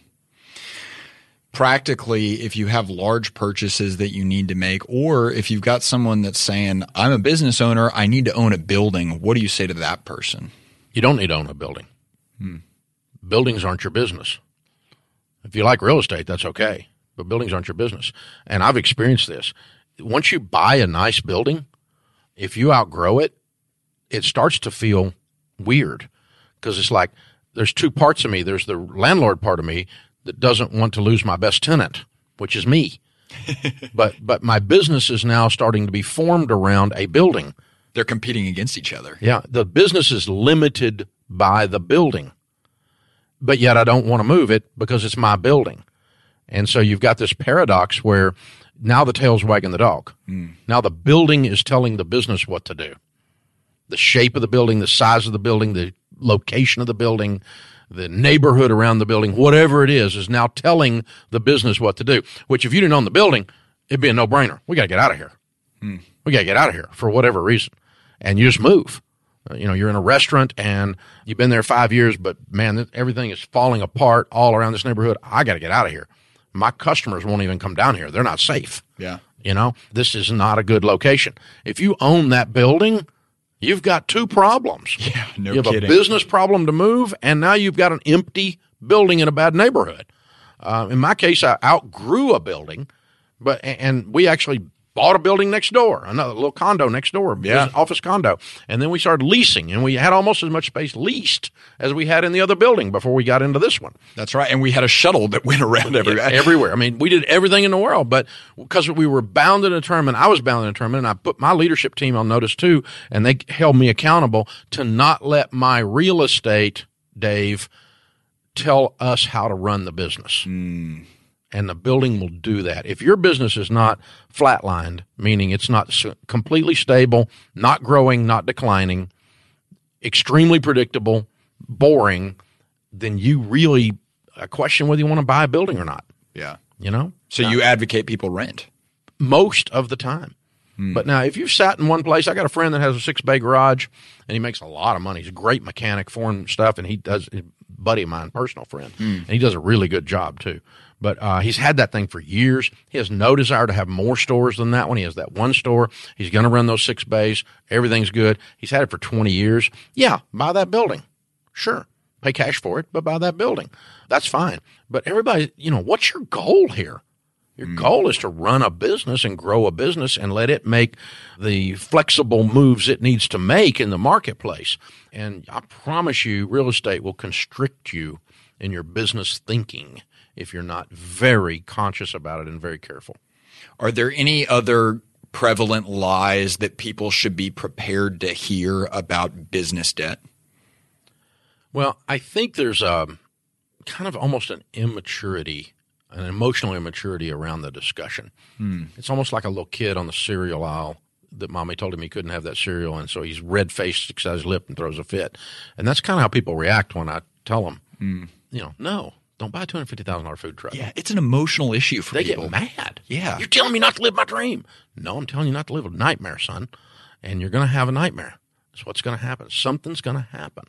[SPEAKER 1] practically if you have large purchases that you need to make or if you've got someone that's saying i'm a business owner i need to own a building what do you say to that person
[SPEAKER 2] You don't need to own a building. Mm. Buildings aren't your business. If you like real estate, that's okay, but buildings aren't your business. And I've experienced this. Once you buy a nice building, if you outgrow it, it starts to feel weird because it's like there's two parts of me. There's the landlord part of me that doesn't want to lose my best tenant, which is me. (laughs) but but my business is now starting to be formed around a building.
[SPEAKER 1] they're competing against each other
[SPEAKER 2] Yeah, the business is limited by the building, but yet I don't want to move it because it's my building. And so you've got this paradox where now the tail's wagging the dog. Hmm. Now the building is telling the business what to do. The shape of the building, the size of the building, the location of the building, the neighborhood around the building, whatever it is, is now telling the business what to do. Which, if you didn't own the building, it'd be a no brainer. We got to get out of here. Hmm. We got to get out of here for whatever reason. And you just move. Uh, You know, you're in a restaurant and you've been there five years, but man, everything is falling apart all around this neighborhood. I got to get out of here. My customers won't even come down here. They're not safe.
[SPEAKER 1] yeah
[SPEAKER 2] You know, this is not a good location. If you own that building, you've got two problems. (laughs)
[SPEAKER 1] yeah no
[SPEAKER 2] you have
[SPEAKER 1] kidding
[SPEAKER 2] a business problem to move, and now you've got an empty building in a bad neighborhood. Uh, in my case, I outgrew a building, but and we actually bought a building next door, another little condo next door,
[SPEAKER 1] Yeah.
[SPEAKER 2] office condo, and then we started leasing, and we had almost as much space leased as we had in the other building before we got into this one
[SPEAKER 1] that's right and we had a shuttle that went around everywhere (laughs)
[SPEAKER 2] everywhere. I mean, we did everything in the world, but because we were bound and determined, I was bound and determined, and I put my leadership team on notice too, and they held me accountable to not let my real estate, Dave, tell us how to run the business. Hmm. And the building will do that. If your business is not flatlined, meaning it's not completely stable, not growing, not declining, extremely predictable, boring, then you really uh, question whether you want to buy a building or not.
[SPEAKER 1] yeah
[SPEAKER 2] You know,
[SPEAKER 1] so you advocate people rent
[SPEAKER 2] most of the time. But now, if you've sat in one place, I got a friend that has a six bay garage, and he makes a lot of money. He's a great mechanic, foreign stuff, and he does. a Buddy of mine, personal friend, and he does a really good job too. But uh, he's had that thing for years. He has no desire to have more stores than that one. He has that one store. He's going to run those six bays. Everything's good. He's had it for twenty years. Yeah, buy that building. Sure. Pay cash for it, but buy that building. That's fine. But everybody, you know, what's your goal here? Your goal is to run a business and grow a business and let it make the flexible moves it needs to make in the marketplace. And I promise you, real estate will constrict you in your business thinking if you're not very conscious about it and very careful.
[SPEAKER 1] Are there any other prevalent lies that people should be prepared to hear about business debt?
[SPEAKER 2] Well, I think there's a kind of almost an immaturity, an emotional immaturity around the discussion. Hmm. It's almost like a little kid on the cereal aisle that mommy told him he couldn't have that cereal, and so he's red faced, sticks out his lip, and throws a fit. And that's kind of how people react when I tell them, hmm. you know, no, don't buy a two hundred fifty thousand dollar food truck.
[SPEAKER 1] Yeah, it's an emotional issue for
[SPEAKER 2] They
[SPEAKER 1] people.
[SPEAKER 2] They get mad.
[SPEAKER 1] Yeah.
[SPEAKER 2] You're telling me not to live my dream. No, I'm telling you not to live a nightmare, son. And you're going to have a nightmare. That's what's going to happen. Something's going to happen.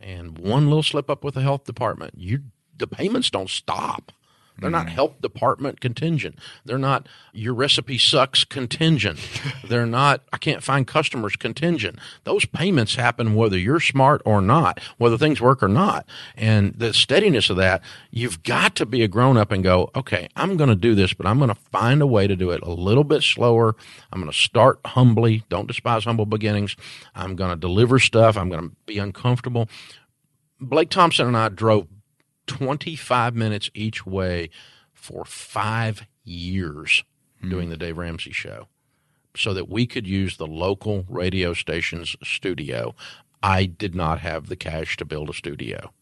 [SPEAKER 2] And one little slip up with the health department, you the payments don't stop. They're not mm-hmm. health department contingent. They're not your recipe sucks contingent. (laughs) They're not I can't find customers contingent. Those payments happen whether you're smart or not, whether things work or not. And the steadiness of that, you've got to be a grown up and go, okay, I'm going to do this, but I'm going to find a way to do it a little bit slower. I'm going to start humbly. Don't despise humble beginnings. I'm going to deliver stuff. I'm going to be uncomfortable. Blake Thompson and I drove 25 minutes each way for five years hmm. doing the Dave Ramsey show so that we could use the local radio station's studio. I did not have the cash to build a studio.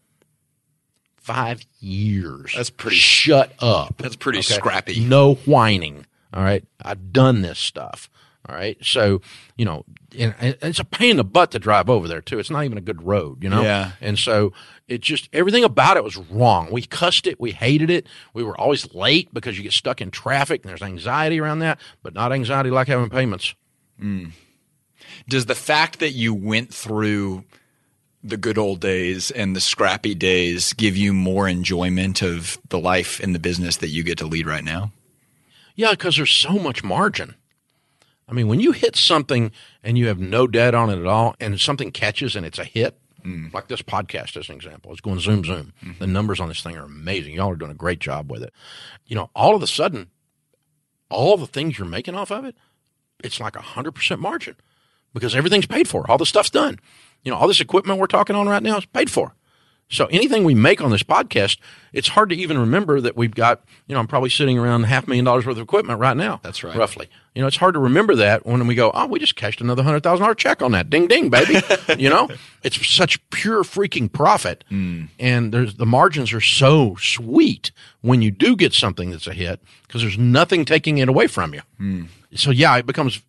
[SPEAKER 2] Five years.
[SPEAKER 1] That's pretty-
[SPEAKER 2] Shut up.
[SPEAKER 1] That's pretty scrappy.
[SPEAKER 2] No whining. All right. I've done this stuff. All right. So, you know, it's a pain in the butt to drive over there, too. It's not even a good road, you know?
[SPEAKER 1] Yeah.
[SPEAKER 2] And so it just, everything about it was wrong. We cussed it. We hated it. We were always late because you get stuck in traffic and there's anxiety around that, but not anxiety like having payments. Mm.
[SPEAKER 1] Does the fact that you went through the good old days and the scrappy days give you more enjoyment of the life and the business that you get to lead right now?
[SPEAKER 2] Yeah, because there's so much margin. I mean, when you hit something and you have no debt on it at all, and something catches and it's a hit, mm. like this podcast as an example, it's going zoom zoom. Mm-hmm. The numbers on this thing are amazing. Y'all are doing a great job with it. You know, all of a sudden, all the things you're making off of it, it's like a hundred percent margin because everything's paid for. All the stuff's done. You know, all this equipment we're talking on right now is paid for. So anything we make on this podcast, it's hard to even remember that we've got, you know, I'm probably sitting around half a million dollars worth of equipment right now.
[SPEAKER 1] That's right.
[SPEAKER 2] Roughly. You know, it's hard to remember that when we go, oh, we just cashed another hundred thousand dollar check on that. Ding ding, baby. (laughs) you know? It's such pure freaking profit. Mm. And there's the margins are so sweet when you do get something that's a hit because there's nothing taking it away from you. Mm. So yeah, it becomes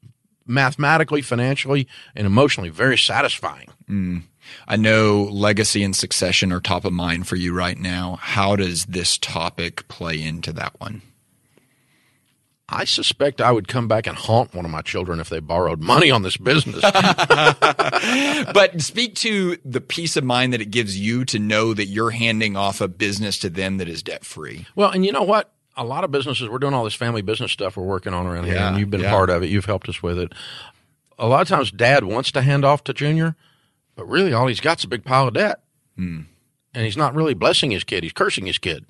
[SPEAKER 2] mathematically, financially, and emotionally very satisfying. Mm.
[SPEAKER 1] I know legacy and succession are top of mind for you right now. How does this topic play into that one?
[SPEAKER 2] I suspect I would come back and haunt one of my children if they borrowed money on this business. (laughs)
[SPEAKER 1] but speak to the peace of mind that it gives you to know that you're handing off a business to them that is debt free.
[SPEAKER 2] well, and you know what? A lot of businesses, we're doing all this family business stuff we're working on around here, and you've been
[SPEAKER 1] yeah.
[SPEAKER 2] part of it. You've helped us with it. A lot of times, dad wants to hand off to Junior, but really all he's got's a big pile of debt. And he's not really blessing his kid, he's cursing his kid.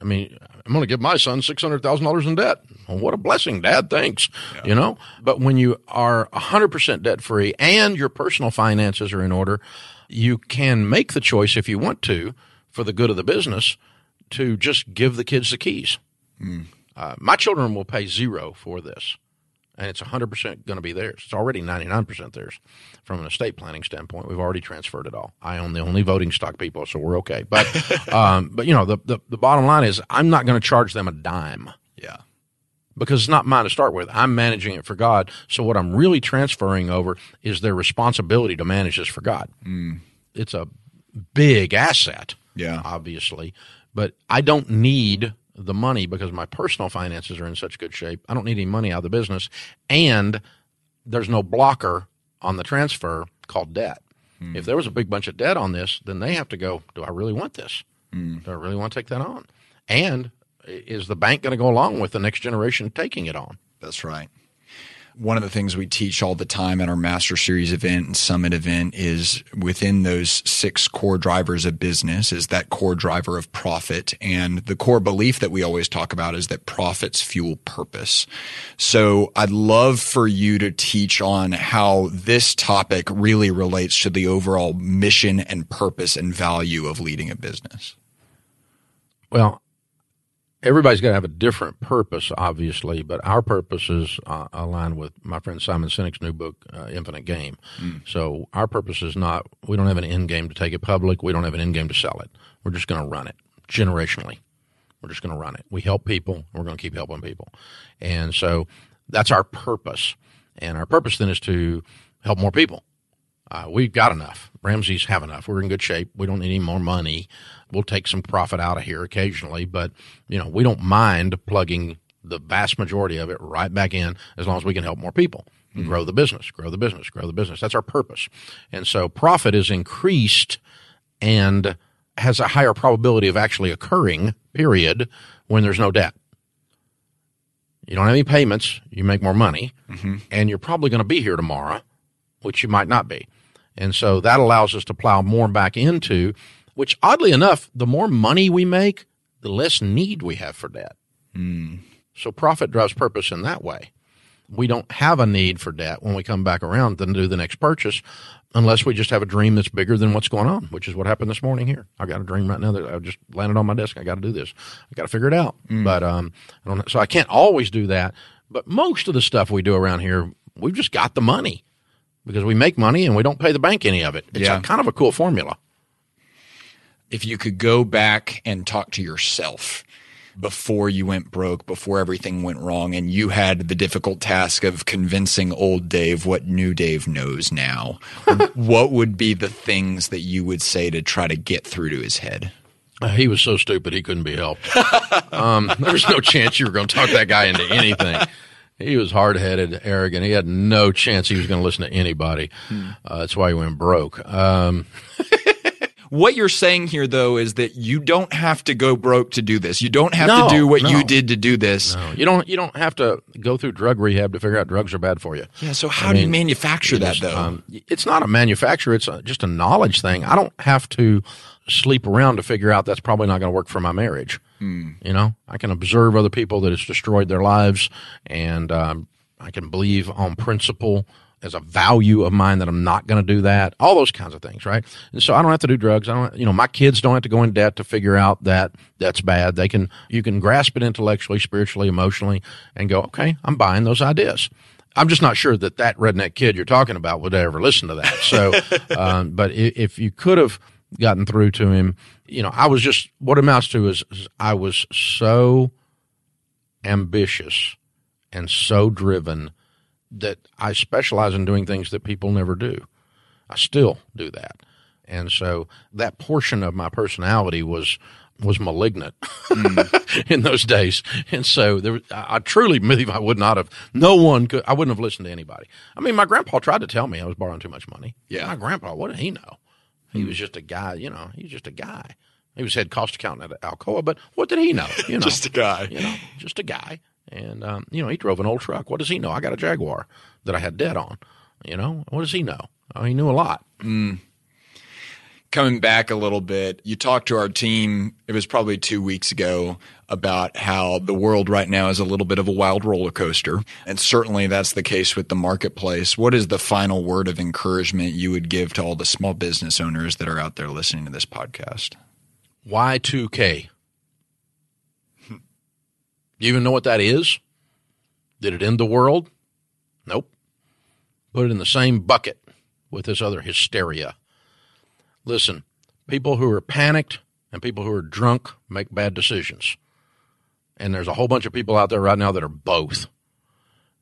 [SPEAKER 2] I mean, I'm going to give my son six hundred thousand dollars in debt. Well, what a blessing, Dad. Thanks. You know, but when you are hundred percent debt free and your personal finances are in order, you can make the choice if you want to, for the good of the business, to just give the kids the keys. Uh, my children will pay zero for this, and it's 100% going to be theirs. It's already 99% theirs from an estate planning standpoint. We've already transferred it all. I own the only voting stock people, so we're okay. But, (laughs) um, but you know, the, the, the bottom line is I'm not going to charge them a dime
[SPEAKER 1] Yeah.
[SPEAKER 2] because it's not mine to start with. I'm managing it for God. So what I'm really transferring over is their responsibility to manage this for God. It's a big asset,
[SPEAKER 1] Yeah.
[SPEAKER 2] obviously, but I don't need the money because my personal finances are in such good shape. I don't need any money out of the business, and there's no blocker on the transfer called debt. Hmm. If there was a big bunch of debt on this, then they have to go, do I really want this? Hmm. Do I really want to take that on? And is the bank going to go along with the next generation taking it on?
[SPEAKER 1] That's right. One of the things we teach all the time at our Master Series event and Summit event is within those six core drivers of business is that core driver of profit. And the core belief that we always talk about is that profits fuel purpose. So I'd love for you to teach on how this topic really relates to the overall mission and purpose and value of leading a business.
[SPEAKER 2] Well, everybody's got to have a different purpose, obviously, but our purpose is uh, aligned with my friend Simon Sinek's new book, uh, Infinite Game. So our purpose is not, we don't have an end game to take it public. We don't have an end game to sell it. We're just going to run it generationally. We're just going to run it. We help people. We're going to keep helping people. And so that's our purpose. And our purpose then is to help more people. Uh, we've got enough. Ramsey's have enough. We're in good shape. We don't need any more money. We'll take some profit out of here occasionally, but you know we don't mind plugging the vast majority of it right back in as long as we can help more people and grow the business, grow the business, grow the business. That's our purpose. And so profit is increased and has a higher probability of actually occurring, period, when there's no debt. You don't have any payments, you make more money, mm-hmm. and you're probably going to be here tomorrow, which you might not be. And so that allows us to plow more back into, which oddly enough, the more money we make, the less need we have for debt. So profit drives purpose in that way. We don't have a need for debt when we come back around to do the next purchase unless we just have a dream that's bigger than what's going on, which is what happened this morning here. I got a dream right now that I just landed on my desk. I got to do this. I got to figure it out. But um, I don't, so I can't always do that. But most of the stuff we do around here, we've just got the money because we make money and we don't pay the bank any of it. It's
[SPEAKER 1] Yeah.
[SPEAKER 2] a, kind of a cool formula.
[SPEAKER 1] If you could go back and talk to yourself before you went broke, before everything went wrong, and you had the difficult task of convincing old Dave what new Dave knows now, (laughs) what would be the things that you would say to try to get through to his head?
[SPEAKER 2] Uh, He was so stupid he couldn't be helped. um, (laughs) there was no chance you were going to talk that guy into anything. He was hard headed, arrogant. He had no chance he was going to listen to anybody. Uh, that's why he went broke. Um, (laughs)
[SPEAKER 1] What you're saying here, though, is that you don't have to go broke to do this. You don't have
[SPEAKER 2] No,
[SPEAKER 1] to do what
[SPEAKER 2] no.
[SPEAKER 1] you did to do this.
[SPEAKER 2] no, you don't. You don't have to go through drug rehab to figure out drugs are bad for you.
[SPEAKER 1] Yeah. So how
[SPEAKER 2] I
[SPEAKER 1] do you manufacture that, though?
[SPEAKER 2] um, it's not a manufacturer. It's a, just a knowledge thing. I don't have to sleep around to figure out that's probably not going to work for my marriage. You know, I can observe other people that it's destroyed their lives, and um, I can believe on principle as a value of mine that I'm not going to do that. All those kinds of things, right? And so I don't have to do drugs. I don't. You know, my kids don't have to go in debt to figure out that that's bad. They can. You can grasp it intellectually, spiritually, emotionally, and go, okay, I'm buying those ideas. I'm just not sure that that redneck kid you're talking about would ever listen to that. So, (laughs) um, but if you could have gotten through to him, you know, I was just what amounts to is, is I was so ambitious and so driven that I specialize in doing things that people never do. I still do that. And so that portion of my personality was was malignant hmm. (laughs) in those days. And so there, I I truly believe I would not have, no one could, I wouldn't have listened to anybody. I mean, my grandpa tried to tell me I was borrowing too much money.
[SPEAKER 1] Yeah.
[SPEAKER 2] My grandpa, what did he know? He hmm. was just a guy, you know, he was just a guy. He was head cost accountant at Alcoa, but what did he know? You (laughs) know,
[SPEAKER 1] Just a guy.
[SPEAKER 2] you know, just a guy. And, um, you know, he drove an old truck. What does he know? I got a Jaguar that I had debt on. You know, what does he know? Oh, he knew a lot.
[SPEAKER 1] coming back a little bit, you talked to our team, it was probably two weeks ago, about how the world right now is a little bit of a wild roller coaster. And certainly that's the case with the marketplace. What is the final word of encouragement you would give to all the small business owners that are out there listening to this podcast?
[SPEAKER 2] Y2K. You even know what that is? Did it end the world? Nope. Put it in the same bucket with this other hysteria. Listen, people who are panicked and people who are drunk make bad decisions. And there's a whole bunch of people out there right now that are both.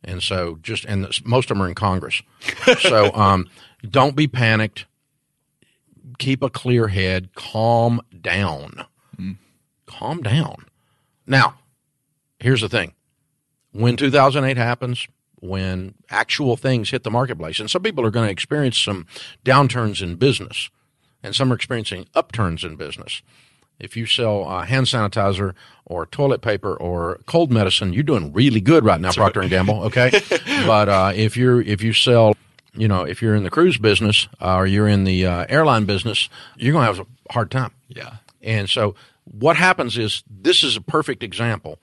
[SPEAKER 2] And so just, and this- most of them are in Congress. so (laughs) um, don't be panicked keep a clear head, calm down. Calm down. Now, here's the thing. When 2008 happens, when actual things hit the marketplace, and some people are going to experience some downturns in business, and some are experiencing upturns in business. If you sell uh, hand sanitizer or toilet paper or cold medicine, you're doing really good right now, Procter and Gamble. Okay, (laughs) but uh, if you're if you sell you know, if you're in the cruise business uh, or you're in the uh, airline business, you're going to have a hard time.
[SPEAKER 1] Yeah.
[SPEAKER 2] And so what happens is this is a perfect example.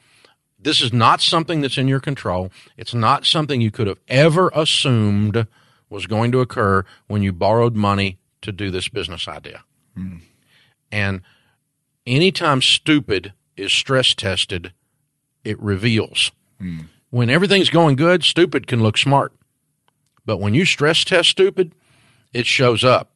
[SPEAKER 2] This is not something that's in your control. It's not something you could have ever assumed was going to occur when you borrowed money to do this business idea. Hmm. And anytime stupid is stress tested, it reveals. Hmm. When everything's going good, stupid can look smart. But when you stress test stupid, it shows up.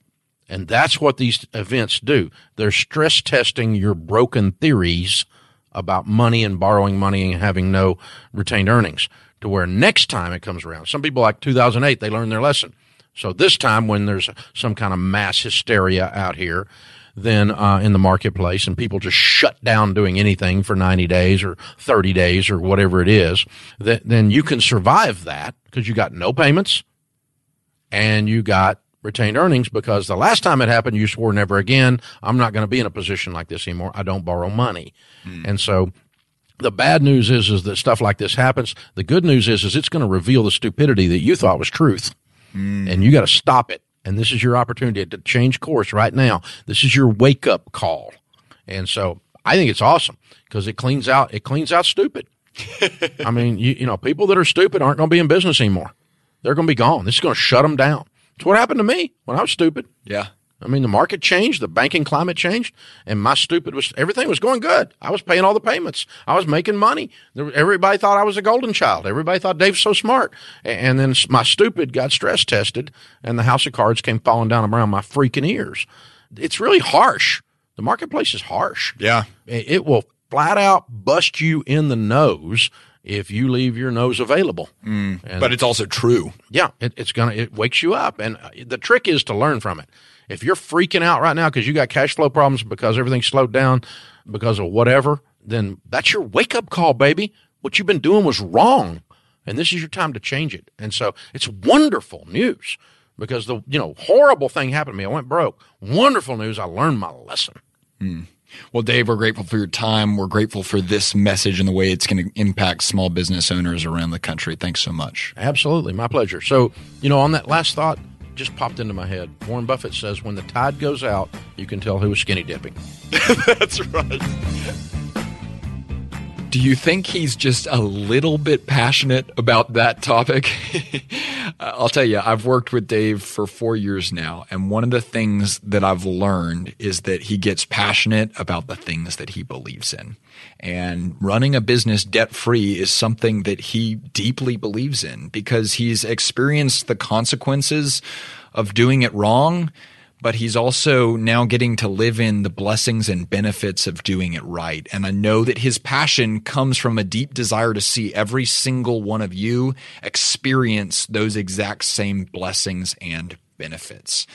[SPEAKER 2] And that's what these events do. They're stress testing your broken theories about money and borrowing money and having no retained earnings to where next time it comes around, some people like 2008, they learned their lesson. So this time when there's some kind of mass hysteria out here, then uh, in the marketplace and people just shut down doing anything for 90 days or 30 days or whatever it is, that, then you can survive that because you got no payments and you got retained earnings because the last time it happened, you swore never again. I'm not going to be in a position like this anymore. I don't borrow money. Hmm. And so the bad news is, is that stuff like this happens. The good news is, is it's going to reveal the stupidity that you thought was truth. Hmm. And you got to stop it. And this is your opportunity to change course right now. This is your wake up call. And so I think it's awesome because it cleans out, it cleans out stupid. (laughs) I mean, you, you know, people that are stupid aren't going to be in business anymore. They're going to be gone. This is going to shut them down. It's what happened to me when I was stupid.
[SPEAKER 1] Yeah.
[SPEAKER 2] I mean, the market changed, the banking climate changed, and my stupid was everything was going good. I was paying all the payments. I was making money. Everybody thought I was a golden child. Everybody thought Dave's so smart. And then my stupid got stress tested, and the house of cards came falling down around my freaking ears. It's really harsh. The marketplace is harsh.
[SPEAKER 1] Yeah.
[SPEAKER 2] It it will flat out bust you in the nose if you leave your nose available. And-
[SPEAKER 1] But it's also true.
[SPEAKER 2] yeah, it, it's gonna it wakes you up, and uh, the trick is to learn from it. If you're freaking out right now because you got cash flow problems because everything's slowed down because of whatever, then that's your wake up call, baby. What you've been doing was wrong, and this is your time to change it. And so it's wonderful news because the you know horrible thing happened to me. I went broke. Wonderful news. I learned my lesson.
[SPEAKER 1] Well, Dave, we're grateful for your time. We're grateful for this message and the way it's going to impact small business owners around the country. Thanks so much.
[SPEAKER 2] Absolutely, my pleasure. So, you know, on that last thought, just popped into my head. Warren Buffett says, "When the tide goes out, you can tell who was skinny dipping." (laughs)
[SPEAKER 1] That's right. Do you think he's just a little bit passionate about that topic? (laughs) Uh, I'll tell you, I've worked with Dave for four years now, and one of the things that I've learned is that he gets passionate about the things that he believes in. And running a business debt free is something that he deeply believes in because he's experienced the consequences of doing it wrong but he's also now getting to live in the blessings and benefits of doing it right. And I know that his passion comes from a deep desire to see every single one of you experience those exact same blessings and benefits.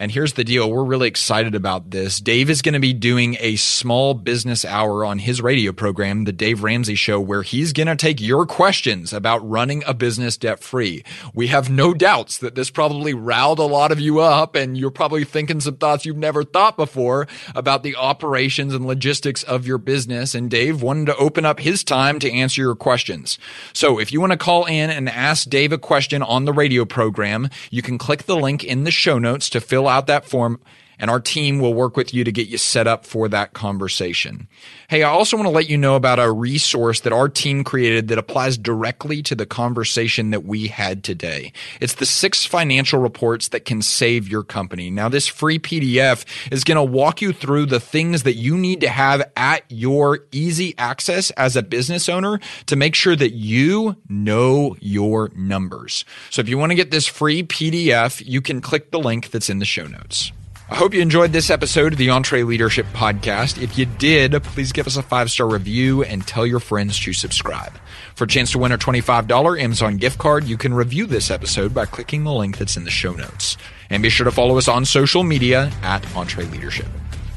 [SPEAKER 1] And here's the deal. We're really excited about this. Dave is going to be doing a small business hour on his radio program, The Dave Ramsey Show, where he's going to take your questions about running a business debt free. We have no doubts that this probably riled a lot of you up and you're probably thinking some thoughts you've never thought before about the operations and logistics of your business. And Dave wanted to open up his time to answer your questions. So if you want to call in and ask Dave a question on the radio program, you can click the link in the show notes to fill out that form and our team will work with you to get you set up for that conversation. Hey, I also want to let you know about a resource that our team created that applies directly to the conversation that we had today. It's the six financial reports that can save your company. Now, this free PDF is going to walk you through the things that you need to have at your easy access as a business owner to make sure that you know your numbers. So if you want to get this free PDF, you can click the link that's in the show notes. I hope you enjoyed this episode of the EntreLeadership Podcast. If you did, please give us a five star review and tell your friends to subscribe. For a chance to win a $25 Amazon gift card, you can review this episode by clicking the link that's in the show notes. And be sure to follow us on social media at EntreLeadership.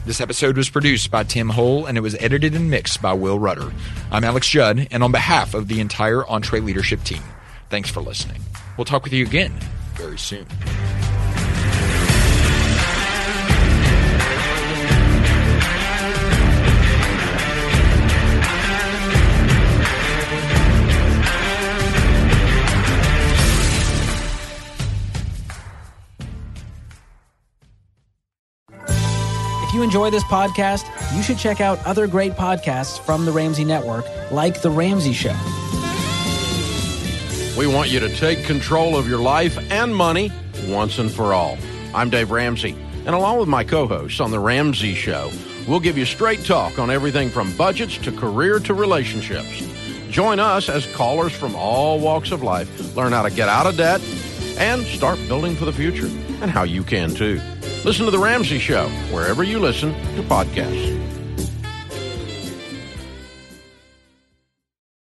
[SPEAKER 1] This episode was produced by Tim Hole and it was edited and mixed by Will Rudder. I'm Alex Judd, and on behalf of the entire EntreLeadership team, thanks for listening. We'll talk with you again very soon.
[SPEAKER 4] If you enjoy this podcast, you should check out other great podcasts from the Ramsey Network, like The Ramsey Show.
[SPEAKER 2] We want you to take control of your life and money once and for all. I'm Dave Ramsey, and along with my co hosts on The Ramsey Show, we'll give you straight talk on everything from budgets to career to relationships. Join us as callers from all walks of life learn how to get out of debt and start building for the future, and how you can too. Listen to The Ramsey Show wherever you listen to podcasts.